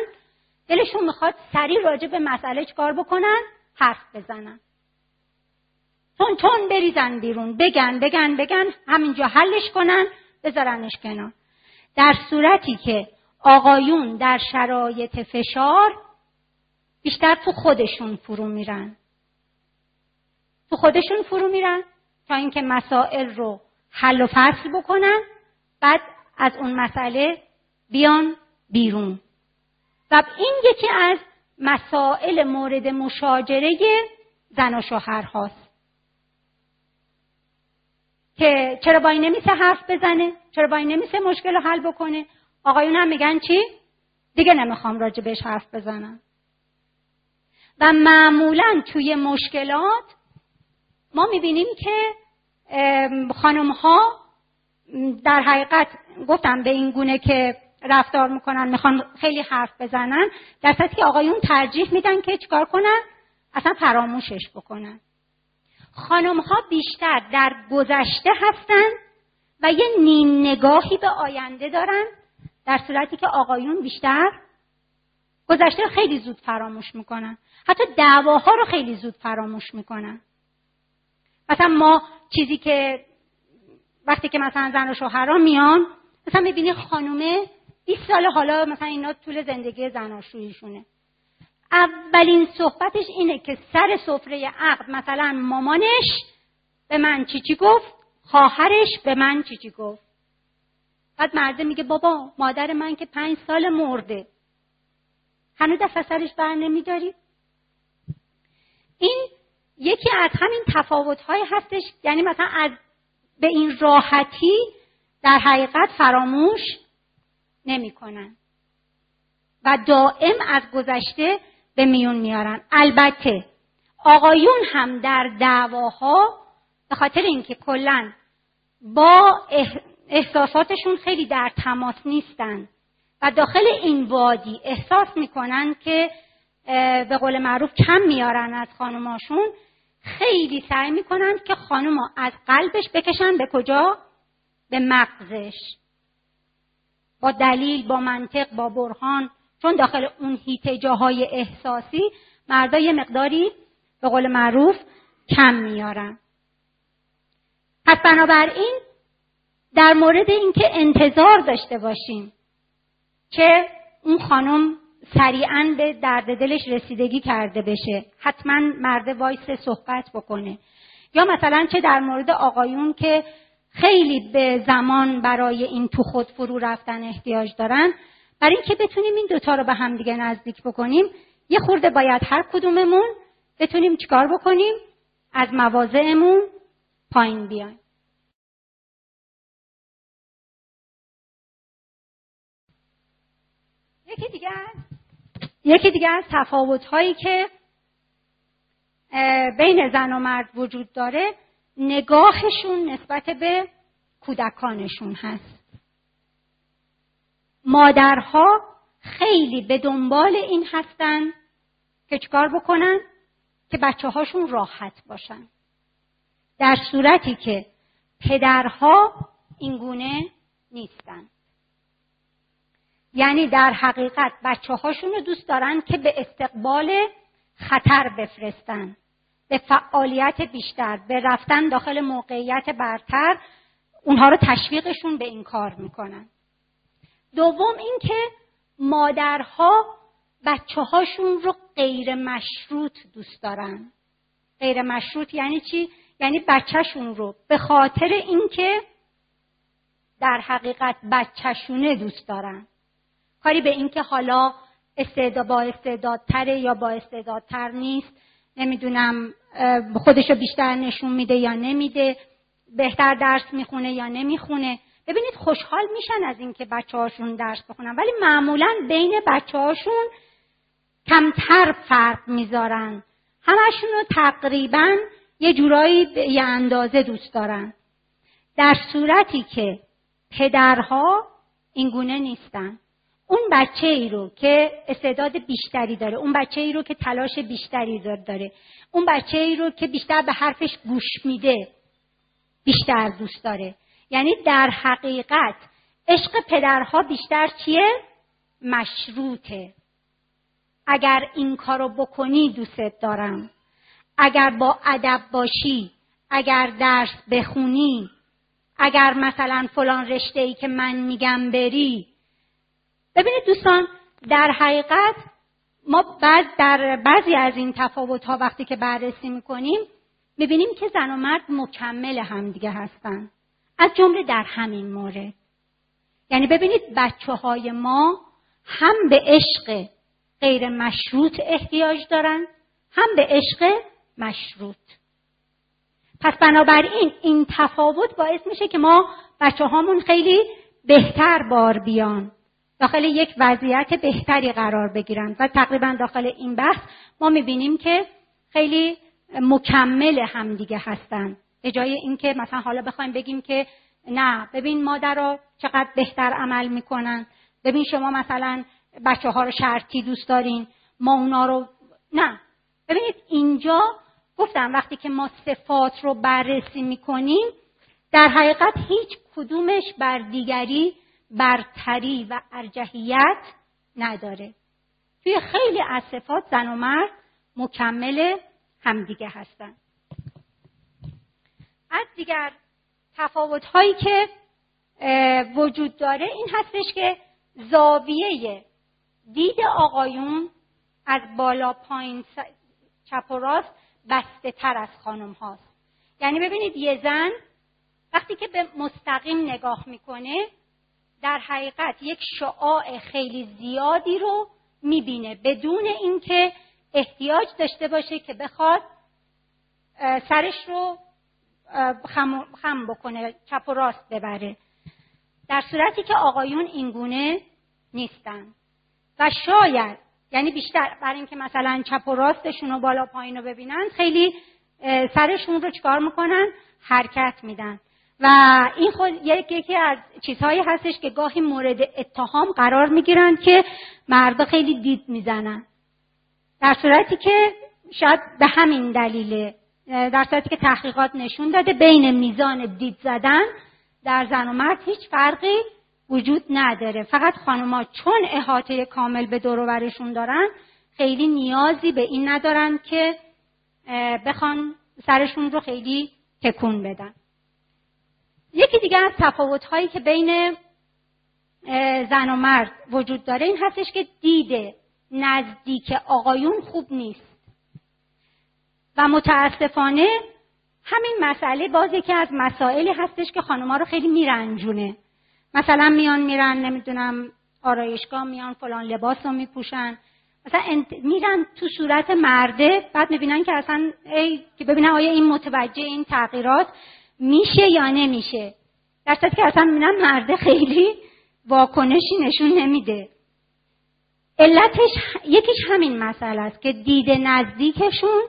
دلشون می‌خواد سریع راجع به مسئله چکار بکنن؟ حرف بزنن. تون تون بریزن بیرون. بگن بگن بگن همینجا حلش کنن بذارنش کنار. در صورتی که آقایون در شرایط فشار بیشتر تو خودشون فرو میرن. تو خودشون فرو میرن تا اینکه مسائل رو حل و فصل بکنن بعد از اون مسئله بیان بیرون. و این یکی از مسائل مورد مشاجره زن و شوهر هاست. که چرا با این نمیسه حرف بزنه؟ چرا با این نمیسه مشکل رو حل بکنه؟ آقایون هم میگن چی؟ دیگه نمی‌خوام راجع بهش حرف بزنم. و معمولا توی مشکلات ما می‌بینیم که خانم ها در حقیقت گفتم به این گونه که رفتار می‌کنن می‌خوان خیلی حرف بزنن در که آقایون ترجیح میدن که چیکار کنن؟ اصلا فراموشش بکنن. خانم ها بیشتر در گذشته هستن و یه نیم نگاهی به آینده دارن در صورتی که آقایون بیشتر گذشته خیلی زود فراموش می‌کنن. حتی دعواها رو خیلی زود فراموش می‌کنن. مثلا ما چیزی که وقتی که مثلا زن و شوهرها میان مثلا می‌بینی خانومه 20 سال حالا مثلا اینا طول زندگی زناشوییشونه اولین صحبتش اینه که سر سفره عقد مثلا مامانش به من چی چی گفت خواهرش به من چی چی گفت. بعد مرده میگه بابا مادر من که پنج سال مرده. هنوز دست سرش بر نمیداری؟ این یکی از همین تفاوت های هستش یعنی مثلا از به این راحتی در حقیقت فراموش نمی‌کنن و دائم از گذشته به میون میارن. البته آقایون هم در دعواها به خاطر اینکه کلا با احساساتشون خیلی در تماس نیستن و داخل این وادی احساس می‌کنن که به قول معروف کم میارن از خانماشون خیلی سعی می‌کنن که خانم از قلبش بکشن به کجا؟ به مغزش. با دلیل با منطق با برهان. چون داخل اون هیته جاهای احساسی مردا یه مقداری به قول معروف کم میارن. پس بنابراین در مورد اینکه انتظار داشته باشیم که اون خانم سریعا به درد دلش رسیدگی کرده بشه. حتما مرد وایس صحبت بکنه. یا مثلا چه در مورد آقایون که خیلی به زمان برای این تو خود فرو رفتن احتیاج دارن برای اینکه بتونیم این دوتا رو به هم دیگه نزدیک بکنیم یه خورده باید هر کدوممون بتونیم چیکار بکنیم؟ از مواضعمون پایین بیایم. یکی دیگه یکی دیگه از تفاوت هایی که بین زن و مرد وجود داره نگاهشون نسبت به کودکانشون هست. مادرها خیلی به دنبال این هستن که چکار بکنن؟ که بچه هاشون راحت باشن. در صورتی که پدرها اینگونه نیستن. یعنی در حقیقت بچه هاشون رو دوست دارن که به استقبال خطر بفرستن به فعالیت بیشتر به رفتن داخل موقعیت برتر اونها رو تشویقشون به این کار می‌کنن. دوم اینکه مادرها بچه هاشون رو غیر مشروط دوست دارن. غیر مشروط یعنی چی؟ یعنی بچهشون رو. به خاطر اینکه در حقیقت بچهشونه دوست دارن. کاری به اینکه حالا استعداد با استعدادتره یا با استعدادتر نیست نمی‌دونم خودشو بیشتر نشون میده یا نمیده بهتر درس می‌خونه یا نمی‌خونه. ببینید خوشحال میشن از اینکه بچه هاشون درس بخونن ولی معمولا بین بچه هاشون کمتر فرق می‌ذارن. همشون رو تقریبا یه جورایی یه اندازه دوست دارن. در صورتی که پدرها اینگونه نیستن. اون بچه ای رو که استعداد بیشتری داره اون بچه ای رو که تلاش بیشتری داره اون بچه ای رو که بیشتر به حرفش گوش میده بیشتر دوست داره. یعنی در حقیقت عشق پدرها بیشتر چیه؟ مشروطه. اگر این کارو بکنی دوستت دارم. اگر با ادب باشی اگر درس بخونی اگر مثلا فلان رشته ای که من میگم بری ببینید دوستان در حقیقت ما بعد در بعضی از این تفاوت ها وقتی که بررسی می‌کنیم می‌بینیم که زن و مرد مکمل همدیگه هستن. از جمله در همین مورد. یعنی ببینید بچه های ما هم به عشق غیر مشروط احتیاج دارن هم به عشق مشروط. پس بنابراین این تفاوت باعث میشه که ما بچه هامون خیلی بهتر بار بیان. داخل یک وضعیت بهتری قرار بگیرن. و تقریبا داخل این بحث ما می‌بینیم که خیلی مکمل همدیگه هستن. به جای اینکه مثلا حالا بخوایم بگیم که نه ببین مادر چقدر بهتر عمل می‌کنن. ببین شما مثلا بچه ها رو شرطی دوست دارین. ما اونا رو نه. ببینید اینجا گفتم وقتی که ما صفات رو بررسی می‌کنیم در حقیقت هیچ کدومش بر دیگری برتری و ارجحیت نداره. توی خیلی از صفات زن و مرد مکمل همدیگه هستن. از دیگر تفاوت هایی که وجود داره این هستش که زاویه دید آقایون از بالا پایین چپ و راست بسته تر از خانم هاست. یعنی ببینید یه زن وقتی که به مستقیم نگاه می‌کنه در حقیقت یک شعاع خیلی زیادی رو می‌بینه بدون اینکه احتیاج داشته باشه که بخواد سرش رو خم, بکنه چپ و راست ببره. در صورتی که آقایون اینگونه نیستن. و شاید یعنی بیشتر برای اینکه مثلا چپ و راستشون رو بالا پایین رو ببینن خیلی سرشون رو چکار می‌کنن؟ حرکت میدن. و این خود یکی از چیزهایی هستش که گاهی مورد اتهام قرار می‌گیرند که مردا خیلی دید می‌زنن. در صورتی که شاید به همین دلیله در صورتی که تحقیقات نشون داده بین میزان دید زدن در زن و مرد هیچ فرقی وجود نداره. فقط خانوما چون احاطه کامل به دور دارن خیلی نیازی به این ندارن که بخوان سرشون رو خیلی تکون بدن. یکی دیگه از تفاوت هایی که بین زن و مرد وجود داره این هستش که دیده نزدیک آقایون خوب نیست. و متاسفانه همین مسئله باز یکی از مسائلی هستش که خانوما رو خیلی میرنجونه. مثلا میان میرن نمی‌دونم آرایشگاه میان فلان لباس رو میپوشن. مثلا میرن تو صورت مرده بعد می‌بینن که اصلا ای که ببینن آیا این متوجه این تغییرات میشه یا نمیشه؟ در که اصلا می‌بینن مرده خیلی واکنشی نشون نمیده. علتش یکیش همین مسئله است که دید نزدیکشون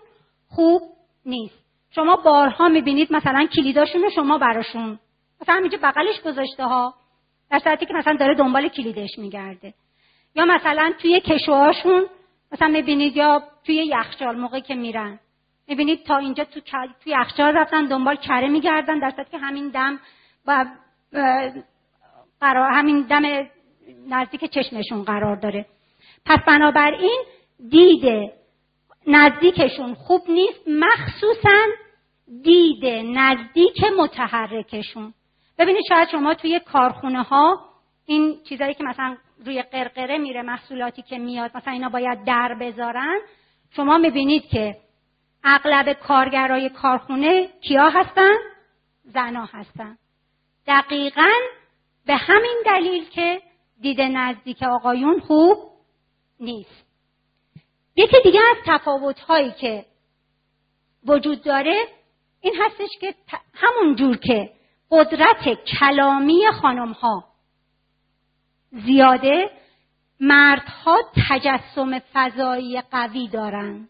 خوب نیست. شما بارها می‌بینید مثلا کلیداشون رو شما براشون. مثلا اینجا بغلش گذاشته ها در صورتی که مثلا داره دنبال کلیدش میگرده. یا مثلا توی کشوهاشون مثلا می‌بینید یا توی یخچال موقعی که میرن. می‌بینید تا اینجا تو توی یخچال رفتن دنبال کره میگردن در که همین دم و قرار همین دم نزدیک چشمشون قرار داره. پس بنابراین دید نزدیکشون خوب نیست مخصوصا دید نزدیک متحرکشون. ببینید شاید شما توی کارخونه ها این چیزایی که مثلا روی قرقره میره محصولاتی که میاد مثلا اینا باید در بذارن شما می‌بینید که اغلب کارگرای کارخونه کیا هستن؟ زنا هستن. دقیقا به همین دلیل که دید نزدیک آقایون خوب نیست. یکی دیگه از تفاوت هایی که وجود داره این هستش که همون جور که قدرت کلامی خانم ها زیاده مردها تجسم فضایی قوی دارند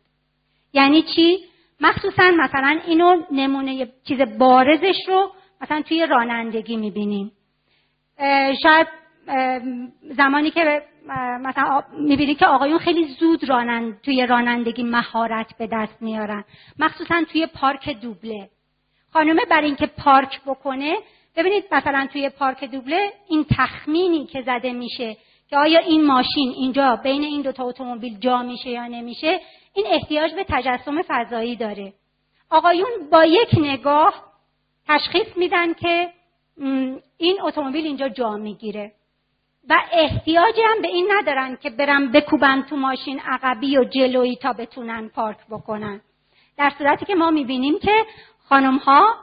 یعنی چی؟ مخصوصا مثلا اینو نمونه چیز بارزش رو مثلا توی رانندگی می‌بینیم. شاید زمانی که مثلا می‌بینی که آقایون خیلی زود رانند توی رانندگی مهارت به دست میارن. مخصوصا توی پارک دوبله. خانومه بر اینکه پارک بکنه ببینید مثلا توی پارک دوبله این تخمینی که زده میشه که آیا این ماشین اینجا بین این دوتا اتومبیل جا میشه یا نمیشه این احتیاج به تجسم فضایی داره. آقایون با یک نگاه تشخیص میدن که این اتومبیل اینجا جا می‌گیره. و احتیاجی هم به این ندارن که برن بکوبن تو ماشین عقبی و جلویی تا بتونن پارک بکنن. در صورتی که ما می‌بینیم که خانم ها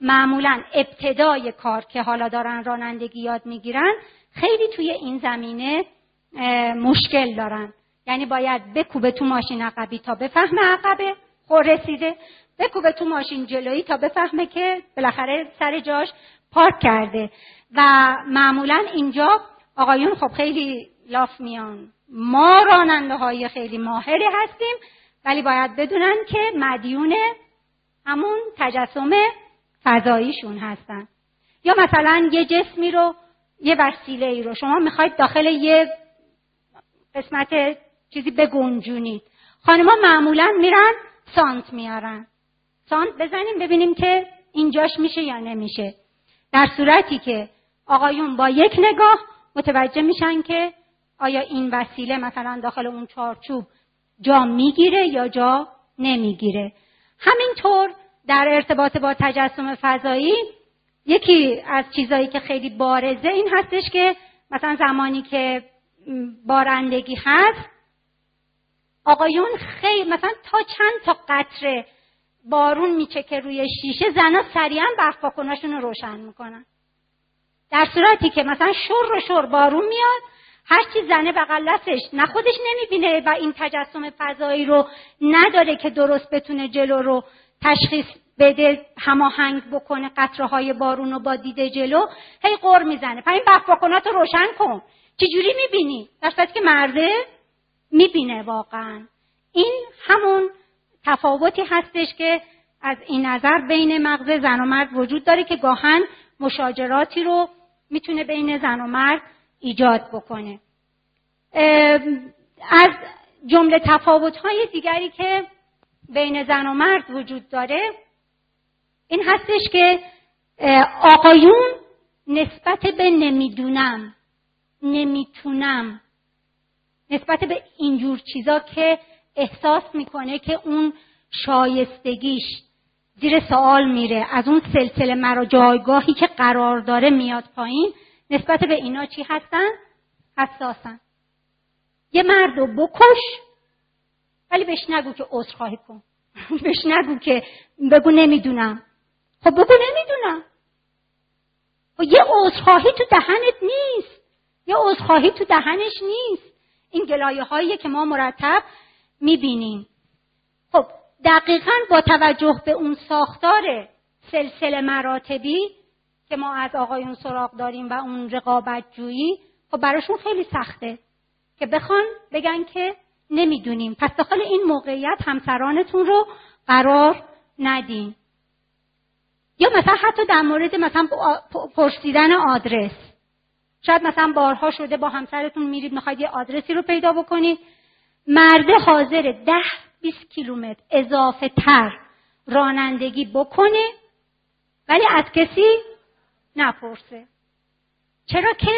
معمولا ابتدای کار که حالا دارن رانندگی یاد می‌گیرن خیلی توی این زمینه مشکل دارن. یعنی باید بکوبه تو ماشین عقبی تا بفهمه عقبه. خور رسیده. بکوبه تو ماشین جلویی تا بفهمه که بالاخره سر جاش پارک کرده. و معمولا اینجا آقایون خب خیلی لاف میان. ما راننده های خیلی ماهری هستیم ولی باید بدونن که مدیون همون تجسم فضاییشون هستن. یا مثلا یه جسمی رو یه وسیله ای رو. شما می‌خواید داخل یه قسمت چیزی بگنجونید خانما معمولا میرن سانت میارن. سانت بزنیم ببینیم که اینجاش میشه یا نمیشه. در صورتی که آقایون با یک نگاه متوجه میشن که آیا این وسیله مثلا داخل اون چارچوب جا می‌گیره یا جا نمی‌گیره. همینطور در ارتباط با تجسم فضایی یکی از چیزایی که خیلی بارزه این هستش که مثلا زمانی که بارندگی هست آقایون خیلی مثلا تا چند تا قطره بارون میچکه روی شیشه زنا سریعا برف رو روشن می‌کنن. در صورتی که مثلا شر و شر بارون میاد هر چی زنه بغل دستش نه خودش نمی‌بینه و این تجسم فضایی رو نداره که درست بتونه جلو رو تشخیص بده هماهنگ بکنه قطره های بارون رو با دیده جلو هی قر می‌زنه. پس این برف رو روشن کن. چجوری می‌بینی؟ در صورتی که مرده؟ می‌بینه واقعا. این همون تفاوتی هستش که از این نظر بین مغز زن و مرد وجود داره که گاهن مشاجراتی رو می‌تونه بین زن و مرد ایجاد بکنه. از جمله تفاوت‌های دیگری که بین زن و مرد وجود داره این هستش که آقایون نسبت به نمی‌دونم نمی‌تونم نسبت به اینجور چیزا که احساس می‌کنه که اون شایستگیش زیر سوال میره از اون سلسله مرا جایگاهی که قرار داره میاد پایین نسبت به اینا چی هستن؟ حساسن. یه مرد رو بکش ولی بهش نگو که عذرخواهی کن. بهش نگو که بگو نمی‌دونم. خب بگو نمی‌دونم. خب یه عذرخواهی تو دهنت نیست. یه عذرخواهی تو دهنش نیست. این گلایه هایی که ما مرتب می‌بینیم. خب دقیقا با توجه به اون ساختار سلسله مراتبی که ما از آقایون سراغ داریم و اون رقابت جویی خب براشون خیلی سخته که بخوان بگن که نمی‌دونیم. پس داخل این موقعیت همسرانتون رو قرار ندین. یا مثلا حتی در مورد مثلا پرسیدن آدرس. شاید مثلا بارها شده با همسرتون میرید می‌خواید یه آدرسی رو پیدا بکنید. مرده حاضر ده 20 کیلومتر اضافه تر رانندگی بکنه ولی از کسی نپرسه. چرا که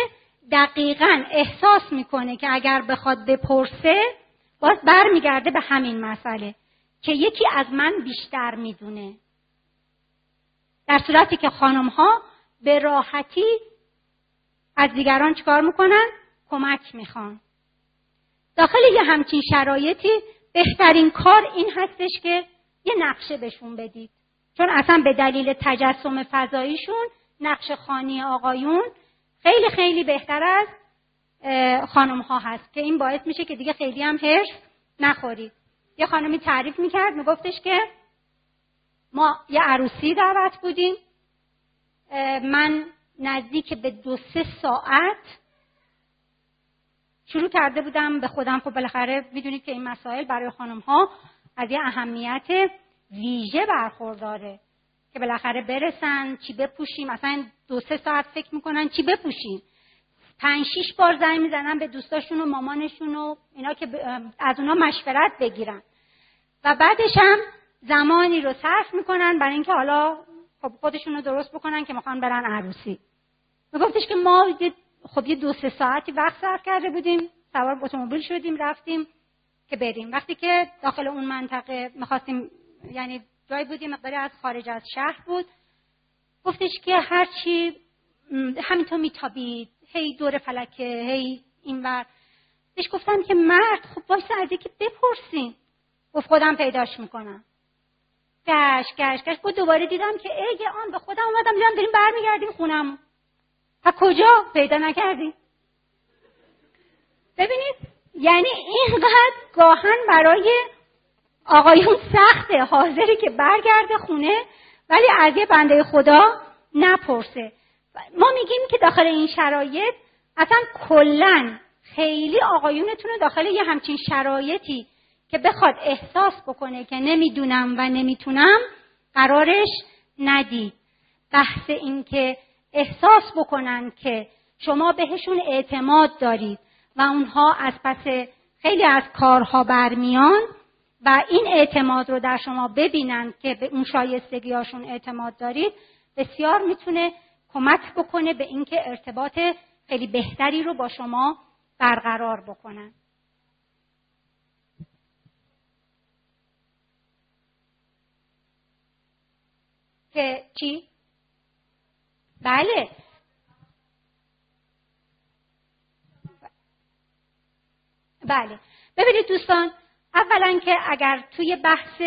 دقیقا احساس می‌کنه که اگر بخواد بپرسه باز برمیگرده به همین مسئله که یکی از من بیشتر می‌دونه. در صورتی که خانم ها به راحتی از دیگران چکار می‌کنن؟ کمک می‌خوان. داخل یه همچین شرایطی بهترین کار این هستش که یه نقشه بهشون بدید. چون اصلا به دلیل تجسم فضاییشون نقش خانی آقایون خیلی خیلی بهتر از خانم ها هست که این باعث میشه که دیگه خیلی هم هرس نخورید. یه خانمی تعریف می‌کرد میگفتش که ما یه عروسی دعوت بودیم. من نزدیک به دو سه ساعت شروع کرده بودم به خودم. خب بالاخره می‌دونید که این مسائل برای خانم ها از یه اهمیت ویژه برخورداره که بالاخره برسن چی بپوشیم مثلا دو سه ساعت فکر می‌کنن چی بپوشیم. پنج شیش بار زنگ می‌زنن به دوستاشون و مامانشون و اینا که از اونا مشورت بگیرن. و بعدش هم زمانی رو صرف می‌کنن برای اینکه حالا خب خودشون رو درست بکنن که می‌خوان برن عروسی. گفتش که ما خب یه دو سه ساعتی وقت صرف کرده بودیم سوار اتومبیل شدیم رفتیم که بریم. وقتی که داخل اون منطقه می‌خواستیم یعنی جایی بودیم مقداری از خارج از شهر بود گفتش که هرچی همینطور میتابید. هی دور فلکه هی اینور بهش گفتم که مرد خب وایس از که بپرسیم گفت خودم پیداش می‌کنم. گش گش گش بود دوباره دیدم که ای آن به خودم اومدم دیدم داریم برمیگردیم خونم. و کجا پیدا نکردیم ببینید یعنی اینقدر گاهن برای آقایون سخته حاضری که برگرده خونه ولی از یه بنده خدا نپرسه. ما میگیم که داخل این شرایط اصلا کلا خیلی آقایونتون داخل یه همچین شرایطی که بخواد احساس بکنه که نمی‌دونم و نمی‌تونم قرارش ندید. بحث این که احساس بکنن که شما بهشون اعتماد دارید و اونها از پس خیلی از کارها برمیان و این اعتماد رو در شما ببینن که به اون شایستگیاشون اعتماد دارید بسیار می‌تونه کمک بکنه به اینکه ارتباط خیلی بهتری رو با شما برقرار بکنن که چی؟ بله. بله. ببینید دوستان اولا که اگر توی بحث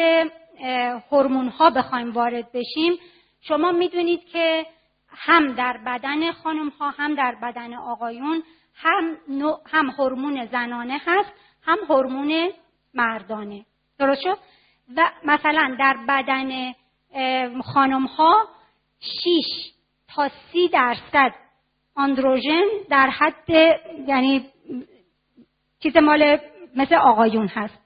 هورمون ها بخوایم وارد بشیم شما می‌دونید که هم در بدن خانم ها هم در بدن آقایون هم هم هورمون زنانه هست هم هورمون مردانه. درست شد؟ و مثلا در بدن خانم ها 6 تا 30 درصد آندروژن در حد یعنی چیز مال مثل آقایون هست.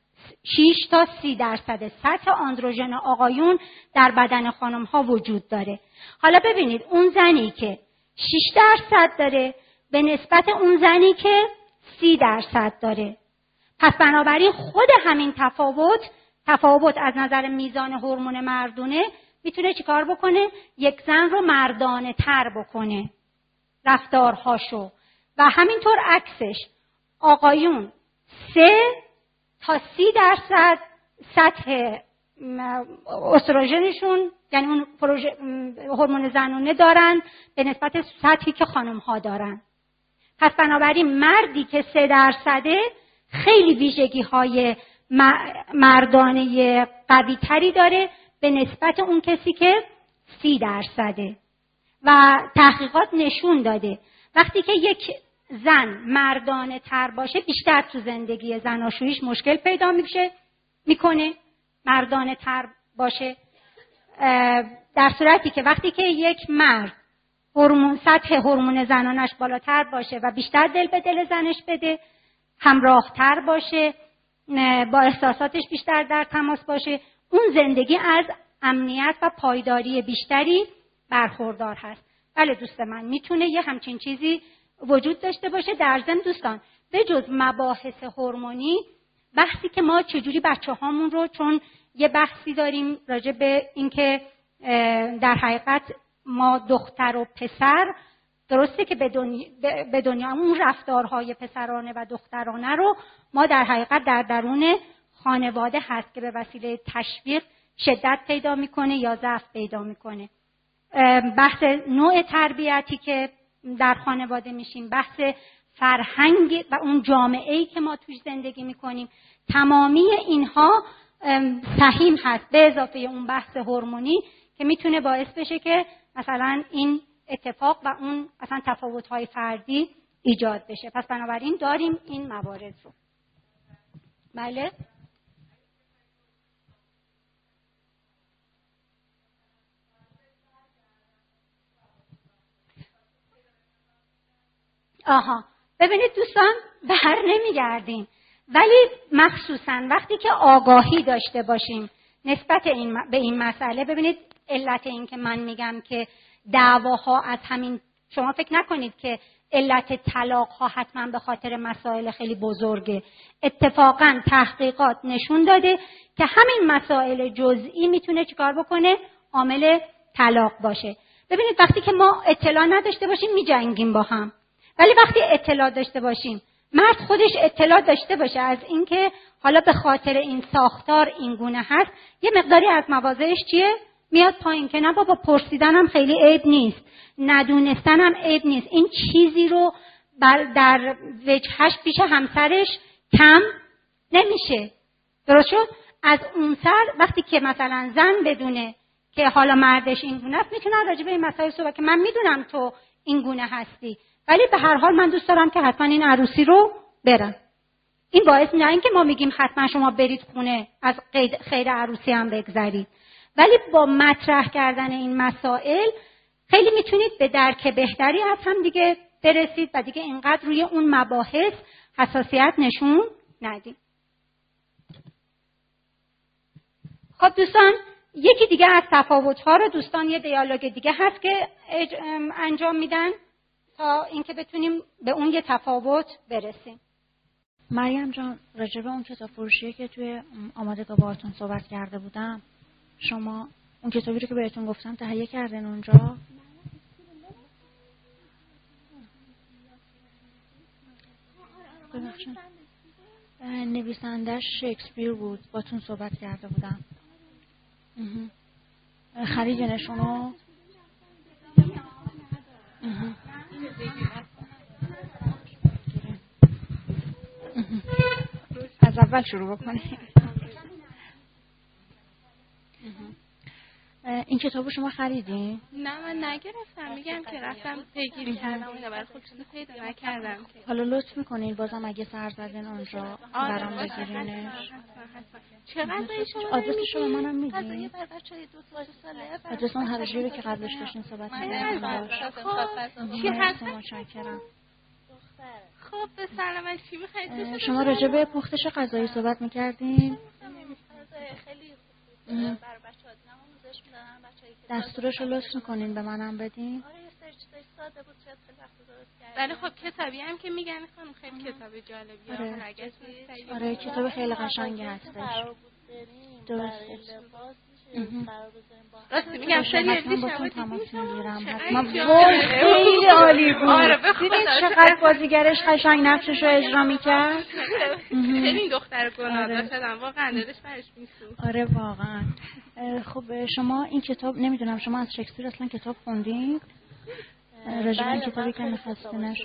6 تا 30 درصد سطح آندروژن آقایون در بدن خانم ها وجود داره. حالا ببینید اون زنی که 6 درصد داره به نسبت اون زنی که 30 درصد داره. پس بنابراین خود همین تفاوت تفاوت از نظر میزان هورمون مردونه می‌تونه چیکار بکنه؟ یک زن رو مردانه تر بکنه رفتارهاشو. و همینطور عکسش. آقایون سه تا سی درصد سطح استروژنشون یعنی اون هورمون زنونه دارن به نسبت سطحی که خانم ها دارن. پس بنابراین مردی که سه درصده خیلی ویژگی های مردانه قوی تری داره به نسبت اون کسی که سی درصده و تحقیقات نشون داده. وقتی که یک زن مردانه تر باشه بیشتر تو زندگی زناشویش مشکل پیدا میشه می‌کنه. مردانه تر باشه. در صورتی که وقتی که یک مرد هورمون سطح هورمون زنانش بالاتر باشه و بیشتر دل به دل زنش بده همراهتر باشه با احساساتش بیشتر در تماس باشه اون زندگی از امنیت و پایداری بیشتری برخوردار هست. بله دوست من می‌تونه یه همچین چیزی وجود داشته باشه در ضمن دوستان. به جز مباحث هورمونی بحثی که ما چجوری بچه هامون رو چون یه بحثی داریم راجع به اینکه در حقیقت ما دختر و پسر درسته که به دنیا, به دنیا اون رفتارهای پسرانه و دخترانه رو ما در حقیقت در درون خانواده هست که به وسیله تشویق شدت پیدا می‌کنه یا ضعف پیدا می‌کنه. بحث نوع تربیتی که در خانواده میشیم بحث فرهنگ و اون جامعه ای که ما توش زندگی می‌کنیم. تمامی اینها سهیم هست. به اضافه اون بحث هورمونی که می‌تونه باعث بشه که مثلا این اتفاق و اون اصلا تفاوت های فردی ایجاد بشه. پس بنابراین داریم این موارد رو. بله؟ آها. ببینید دوستان بر نمیگردیم. ولی مخصوصا وقتی که آگاهی داشته باشیم نسبت این به این مسئله ببینید علت این که من میگم که دعواها از همین شما فکر نکنید که علت طلاق ها حتما به خاطر مسائل خیلی بزرگه. اتفاقا تحقیقات نشون داده که همین مسائل جزئی می‌تونه چیکار بکنه؟ عامل طلاق باشه. ببینید وقتی که ما اطلاع نداشته باشیم میجنگیم با هم. ولی وقتی اطلاع داشته باشیم مرد خودش اطلاع داشته باشه از اینکه حالا به خاطر این ساختار این گونه هست یه مقداری از مواضعش چیه؟ میاد پایین که نه بابا پرسیدن هم خیلی عیب نیست ندونستن هم عیب نیست. این چیزی رو در وجهش پیش همسرش کم نمیشه. درست شد؟ از اون سر وقتی که مثلا زن بدونه که حالا مردش این گونه است می‌تونه راجع به این مسائل صحبت که من می‌دونم تو این گونه هستی. ولی به هر حال من دوست دارم که حتما این عروسی رو برم. این باعث نه اینکه ما میگیم حتما شما برید خونه از خیر عروسی هم بگذرید. ولی با مطرح کردن این مسائل خیلی می‌تونید به درک بهتری از هم دیگه برسید و دیگه اینقدر روی اون مباحث حساسیت نشون ندید. خب دوستان یکی دیگه از تفاوت ها رو دوستان یه دیالوگ دیگه هست که انجام میدن. تا اینکه بتونیم به اون یه تفاوت برسیم. مریم جان راجب اون کتاب فروشیه که توی آمادگاه باهاتون صحبت کرده بودم شما اون کتابی رو که بهتون گفتم تهیه کردن اونجا؟ نویسندش شکسپیر بود باتون صحبت کرده بودم. خریدنشونو از اول شروع بکنیم. این کتابو شما خریدین؟ نه من نگرفتم میگم که رفتم پیگیری کردم اون برای خود پیدا نکردم حالا لطف می‌کنین بازم اگه سر زدین اونجا آره، برام بگیرینش چقدر شما آدرس شما منم میدین آدرس اون هر که قبلش داشتین صحبت کردیم چی هست متشکرم خب به سلامتی می‌خواید شما راجع به پختش غذایی صحبت می‌کردین خیلی بچه‌ها دستورش رو لطف می‌کنین به منم بدین؟ آره ساده بود خیلی وقت درست ولی خب کتابی هم که میگن خانم خیلی کتاب جالبیه. آره, آره کتاب خیلی قشنگی هستش درست راستی میگم خیلی حتما با تماس می‌گیرم حتما. خیلی عالی بود. آره چقدر بازیگرش قشنگ نقشش رو اجرا می‌کرد. خیلی این دختر گناه داشتم واقعا دلش برش میسو آره واقعا. خب شما این کتاب نمی‌دونم شما از شکسپیر اصلا کتاب خوندین؟ راجع این کتابی که میخواستینش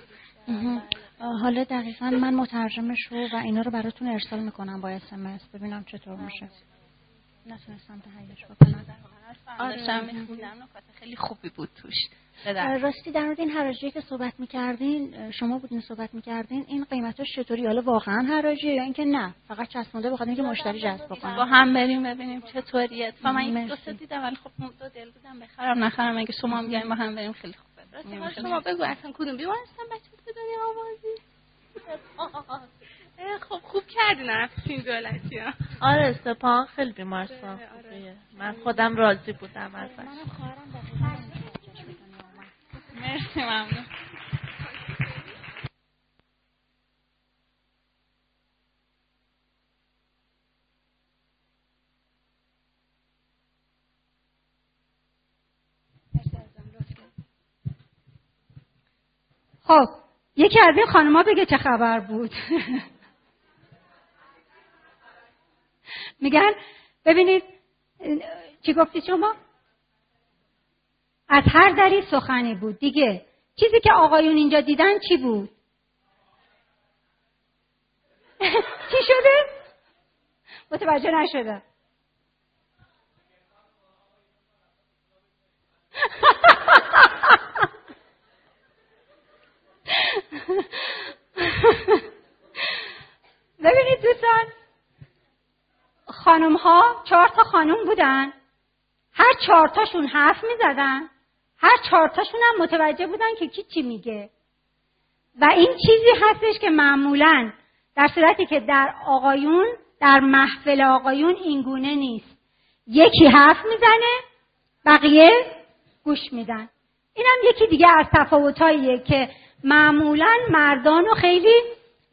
حالا دقیقا من مترجمش رو و اینا رو براتون ارسال می‌کنم با اسمس ببینم چطور میشه. نتونستم تهیهش بکنم. آره نکات خیلی خوبی بود توش. راستی در مورد این حراجی که صحبت می‌کردین شما بودین صحبت می‌کردین این قیمتاش چطوری؟ حالا واقعا حراجیه یا اینکه نه فقط چسبونده بخاطر اینکه مشتری جذب بکنه؟ با هم بریم ببینیم چطوریه. و من این دو دیدم ولی خب دو دل بودم بخرم نخرم. اگه شما میگین با هم بریم خیلی خوبه راستی شما بگو اصلا کدوم. بیمارستان بچه دنیا آوازی خب خوب کردی نرفتین دولتی ها. آره سپاه خیلی بیمارستان خوبیه. من خودم راضی بودم ازش. مرسی ممنون. خب یکی از این خانما بگه چه خبر بود. میگن ببینید چی گفتی شما؟ از هر دری سخنی بود. دیگه چیزی که آقایون اینجا دیدن چی بود؟ چی شده؟ متوجه نشده ببینید دوستان خانم ها چهار تا خانم بودن. هر چهار تاشون حرف می زدن هر چهارتاشون هم متوجه بودن که کی چی میگه. و این چیزی هستش که معمولا در صورتی که در آقایون در محفل آقایون اینگونه نیست. یکی حرف می‌زنه بقیه گوش میدن. اینم یکی دیگه از تفاوتهاییه که معمولا مردان رو خیلی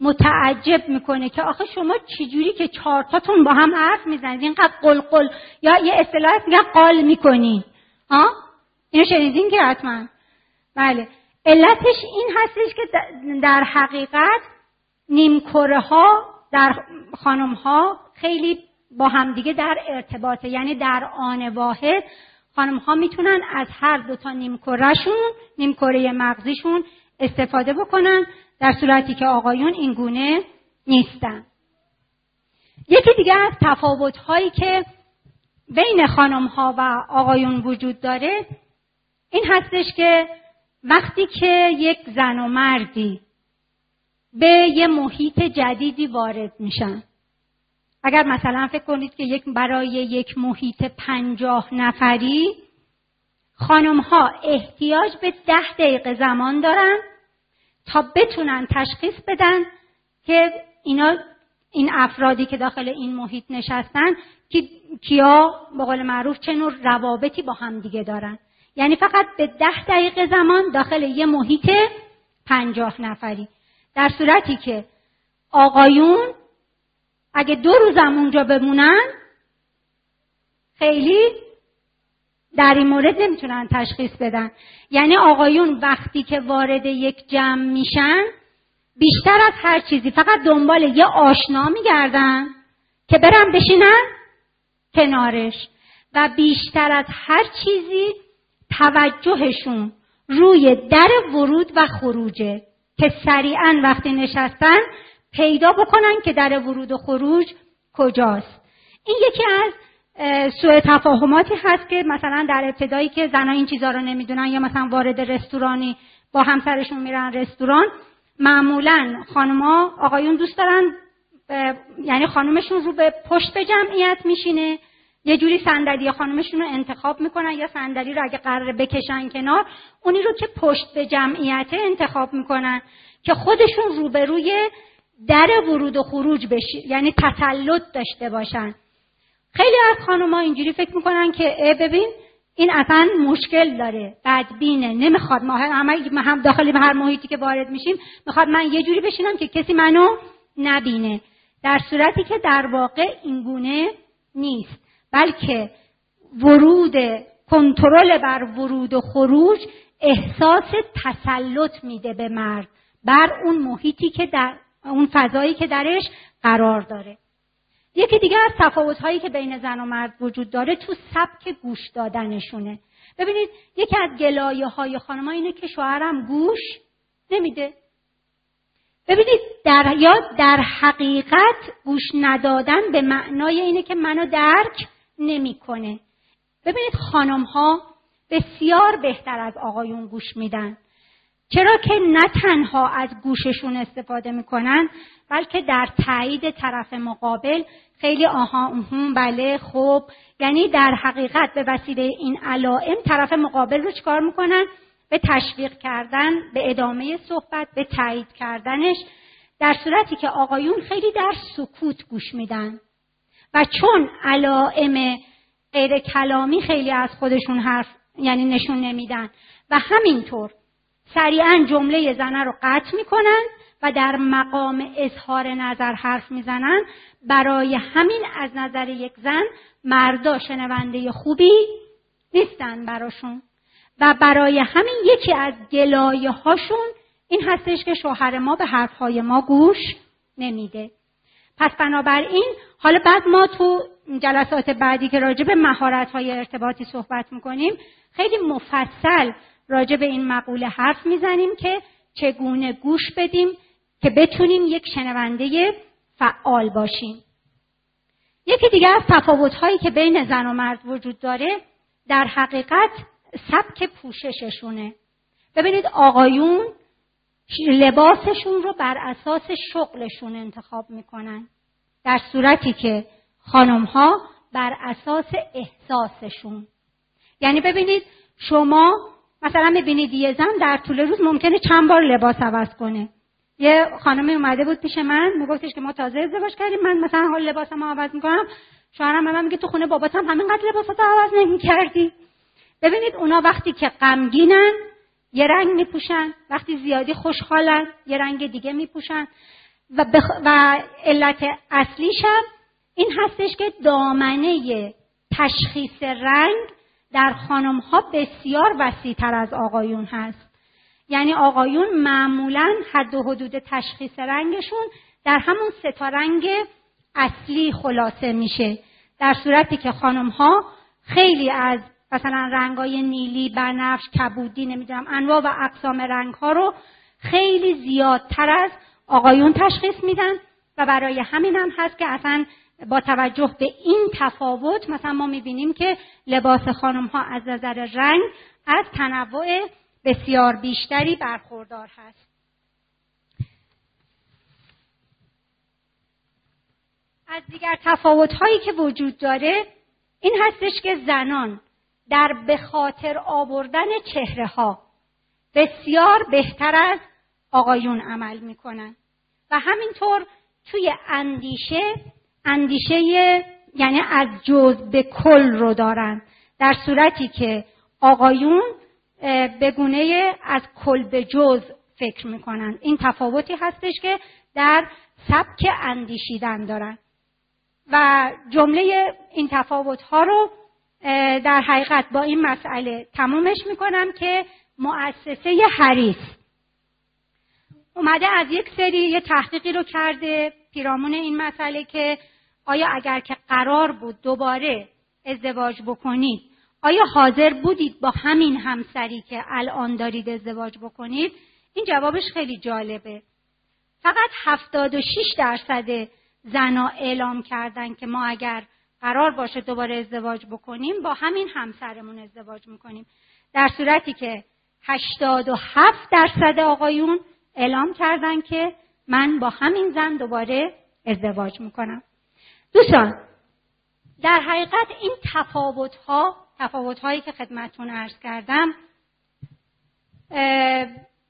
متعجب می‌کنه که آخه شما چجوری که چهارتاتون با هم حرف می‌زنید؟ اینقدر قلقل یا یه اصطلاح میگن قال می‌کنی. ها اینو شنیدین که حتما. بله. علتش این هستش که در حقیقت نیمکره ها در خانم ها خیلی با همدیگه در ارتباطه. یعنی در آن واحد خانم ها می‌تونن از هر دو تا نیمکرهشون نیمکره مغزیشون استفاده بکنن در صورتی که آقایون این گونه نیستن. یکی دیگه از تفاوت هایی که بین خانم ها و آقایون وجود داره این هستش که وقتی که یک زن و مردی به یه محیط جدیدی وارد میشن اگر مثلا فکر کنید که یک برای یک محیط پنجاه نفری خانم ها احتیاج به ده دقیقه زمان دارن تا بتونن تشخیص بدن که اینا این افرادی که داخل این محیط نشستن که کیا به قول معروف چه نوع روابطی با هم دیگه دارن. یعنی فقط به ده دقیقه زمان داخل یه محیط پنجاه نفری. در صورتی که آقایون اگه دو روزم اونجا بمونن خیلی در این مورد نمی‌تونن تشخیص بدن. یعنی آقایون وقتی که وارد یک جمع میشن بیشتر از هر چیزی فقط دنبال یه آشنا میگردن که برن بشینن کنارش. و بیشتر از هر چیزی توجهشون روی در ورود و خروجه که سریعا وقتی نشستن پیدا بکنن که در ورود و خروج کجاست. این یکی از سوء تفاهماتی هست که مثلا در ابتدایی که زنها این چیزها رو نمی‌دونن یا مثلا وارد رستورانی با همسرشون میرن رستوران معمولا خانما آقایون دوست دارن یعنی خانمشون رو به پشت جمعیت میشینه یه جوری صندلی خانمشون رو انتخاب می‌کنن یا صندلی رو اگه قرار بکشن کنار اونی رو که پشت به جمعیت انتخاب می‌کنن که خودشون روبروی در ورود و خروج بشی یعنی تسلط داشته باشن. خیلی از خانم‌ها اینجوری فکر می‌کنن که ای ببین این اصلا مشکل داره بدبینه نمی‌خواد ما هم داخل هر محیطی که وارد میشیم می‌خواد من یه جوری بشینم که کسی منو نبینه. در صورتی که در واقع این گونه نیست. بلکه ورود کنترل بر ورود و خروج احساس تسلط میده به مرد بر اون محیطی که در اون فضایی که درش قرار داره. یکی دیگه از تفاوت‌هایی که بین زن و مرد وجود داره تو سبک گوش دادنشونه. ببینید یکی از گلایه های خانم اینه که شوهرم گوش نمیده. ببینید در یا در حقیقت گوش ندادن به معنای اینه که منو درک نمی‌کنه. ببینید خانم ها بسیار بهتر از آقایون گوش میدن. چرا که نه تنها از گوششون استفاده می‌کنن بلکه در تایید طرف مقابل خیلی آها بله خوب. یعنی در حقیقت به وسیله این علائم طرف مقابل رو چکار می‌کنن؟ به تشویق کردن به ادامه صحبت به تایید کردنش. در صورتی که آقایون خیلی در سکوت گوش میدن. و چون علائم غیر کلامی خیلی از خودشون حرف یعنی نشون نمیدن و همینطور سریعا جمله زنه رو قطع می‌کنن و در مقام اظهار نظر حرف می‌زنن برای همین از نظر یک زن مردا شنونده خوبی نیستن براشون. و برای همین یکی از گلایه هاشون این هستش که شوهر ما به حرفهای ما گوش نمیده. پس بنابراین حالا بعد ما تو جلسات بعدی که راجع به مهارت های ارتباطی صحبت می‌کنیم خیلی مفصل راجع به این مقوله حرف می‌زنیم که چگونه گوش بدیم که بتونیم یک شنونده فعال باشیم. یکی دیگه از تفاوت هایی که بین زن و مرد وجود داره در حقیقت سبک پوشششونه. ببینید آقایون لباسشون رو بر اساس شغلشون انتخاب می‌کنن. در صورتی که خانم ها بر اساس احساسشون. یعنی ببینید شما مثلا می‌بینید یه زن در طول روز ممکنه چند بار لباس عوض کنه. یه خانمی اومده بود پیش من میگفتش که ما تازه ازدواج کردیم من مثلا حال لباسمو عوض می‌کنم. شوهرم به من میگه تو خونه بابات هم همینقدر لباساتو عوض نمی‌کردی. ببینید اونا وقتی که غمگینن یه رنگ میپوشن. وقتی زیادی خوشحالن یه رنگ دیگه میپوشن. و, بخ... و علت اصلیشم این هستش که دامنه تشخیص رنگ در خانم ها بسیار وسیع تر از آقایون هست. یعنی آقایون معمولا حد و حدود تشخیص رنگشون در همون ستا رنگ اصلی خلاصه میشه. در صورتی که خانم ها خیلی از مثلا رنگای نیلی، بنفش، کبودی نمی‌دونم انواع و اقسام رنگ ها رو خیلی زیادتر از آقایون تشخیص میدن و برای همین هم هست که اصلا با توجه به این تفاوت مثلا ما می‌بینیم که لباس خانم ها از نظر رنگ از تنوع بسیار بیشتری برخوردار هست. از دیگر تفاوت هایی که وجود داره این هستش که زنان در به خاطر آوردن چهره ها بسیار بهتر از آقایون عمل می‌کنن. و همینطور توی اندیشه اندیشه یعنی از جز به کل رو دارن. در صورتی که آقایون به گونه از کل به جز فکر می‌کنن. این تفاوتی هستش که در سبک اندیشیدن دارن. و جمله این تفاوت ها رو در حقیقت با این مسئله تمومش می‌کنم که مؤسسه حریس اومده از یک سری یه تحقیقی رو کرده پیرامون این مسئله که آیا اگر که قرار بود دوباره ازدواج بکنید آیا حاضر بودید با همین همسری که الان دارید ازدواج بکنید؟ این جوابش خیلی جالبه. فقط 76 درصد زنا اعلام کردن که ما اگر قرار باشه دوباره ازدواج بکنیم با همین همسرمون ازدواج می‌کنیم. در صورتی که 87 درصد آقایون اعلام کردن که من با همین زن دوباره ازدواج می‌کنم. دوستان در حقیقت این تفاوت ها تفاوت هایی که خدمتون ارز کردم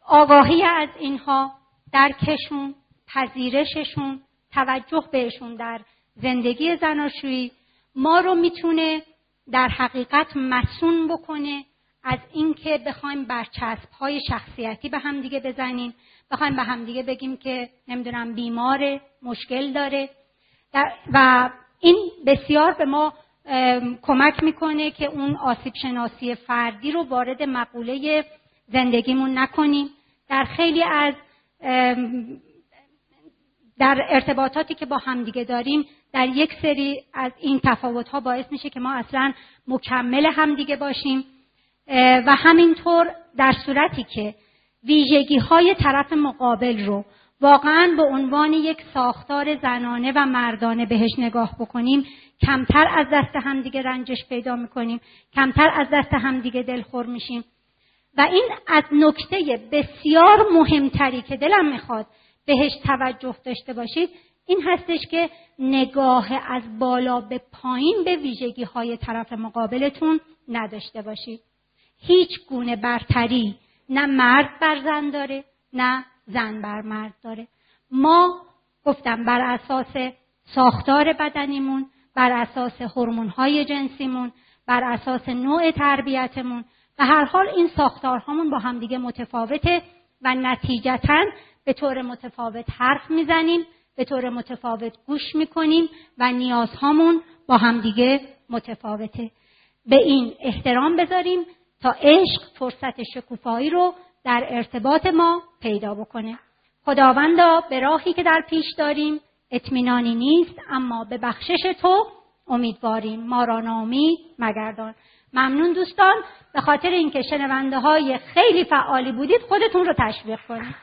آگاهی از اینها درکشون پذیرششون توجه بهشون در زندگی زناشویی ما رو می‌تونه در حقیقت مسون بکنه از اینکه بخوایم برچسب های شخصیتی به هم دیگه بزنیم. بخوایم به هم دیگه بگیم که نمی‌دونم بیماره مشکل داره. و این بسیار به ما کمک می‌کنه که اون آسیب شناسی فردی رو وارد مقوله زندگیمون نکنیم. در خیلی از در ارتباطاتی که با همدیگه داریم در یک سری از این تفاوت ها باعث میشه که ما اصلا مکمل همدیگه باشیم. و همینطور در صورتی که ویژگی های طرف مقابل رو واقعا به عنوان یک ساختار زنانه و مردانه بهش نگاه بکنیم کمتر از دست همدیگه رنجش پیدا می‌کنیم کمتر از دست همدیگه دلخور میشیم. و این از نکته بسیار مهمتری که دلم می‌خواد بهش توجه داشته باشید این هستش که نگاه از بالا به پایین به ویژگی های طرف مقابلتون نداشته باشید. هیچ گونه برتری نه مرد بر زن داره نه زن بر مرد داره. ما گفتم بر اساس ساختار بدنیمون بر اساس های جنسیمون بر اساس نوع تربیتمون و هر حال این ساختارهامون با همدیگه متفاوته و نتیجتا به طور متفاوت حرف می‌زنیم به طور متفاوت گوش می‌کنیم و نیازهامون با همدیگه متفاوته. به این احترام بذاریم تا عشق فرصت شکوفایی رو در ارتباط ما پیدا بکنه. خداوندا به راهی که در پیش داریم اطمینانی نیست اما به بخشش تو امیدواریم. ما را نامی مگردان. ممنون دوستان به خاطر اینکه شنونده های خیلی فعالی بودید خودتون رو تشویق کنید.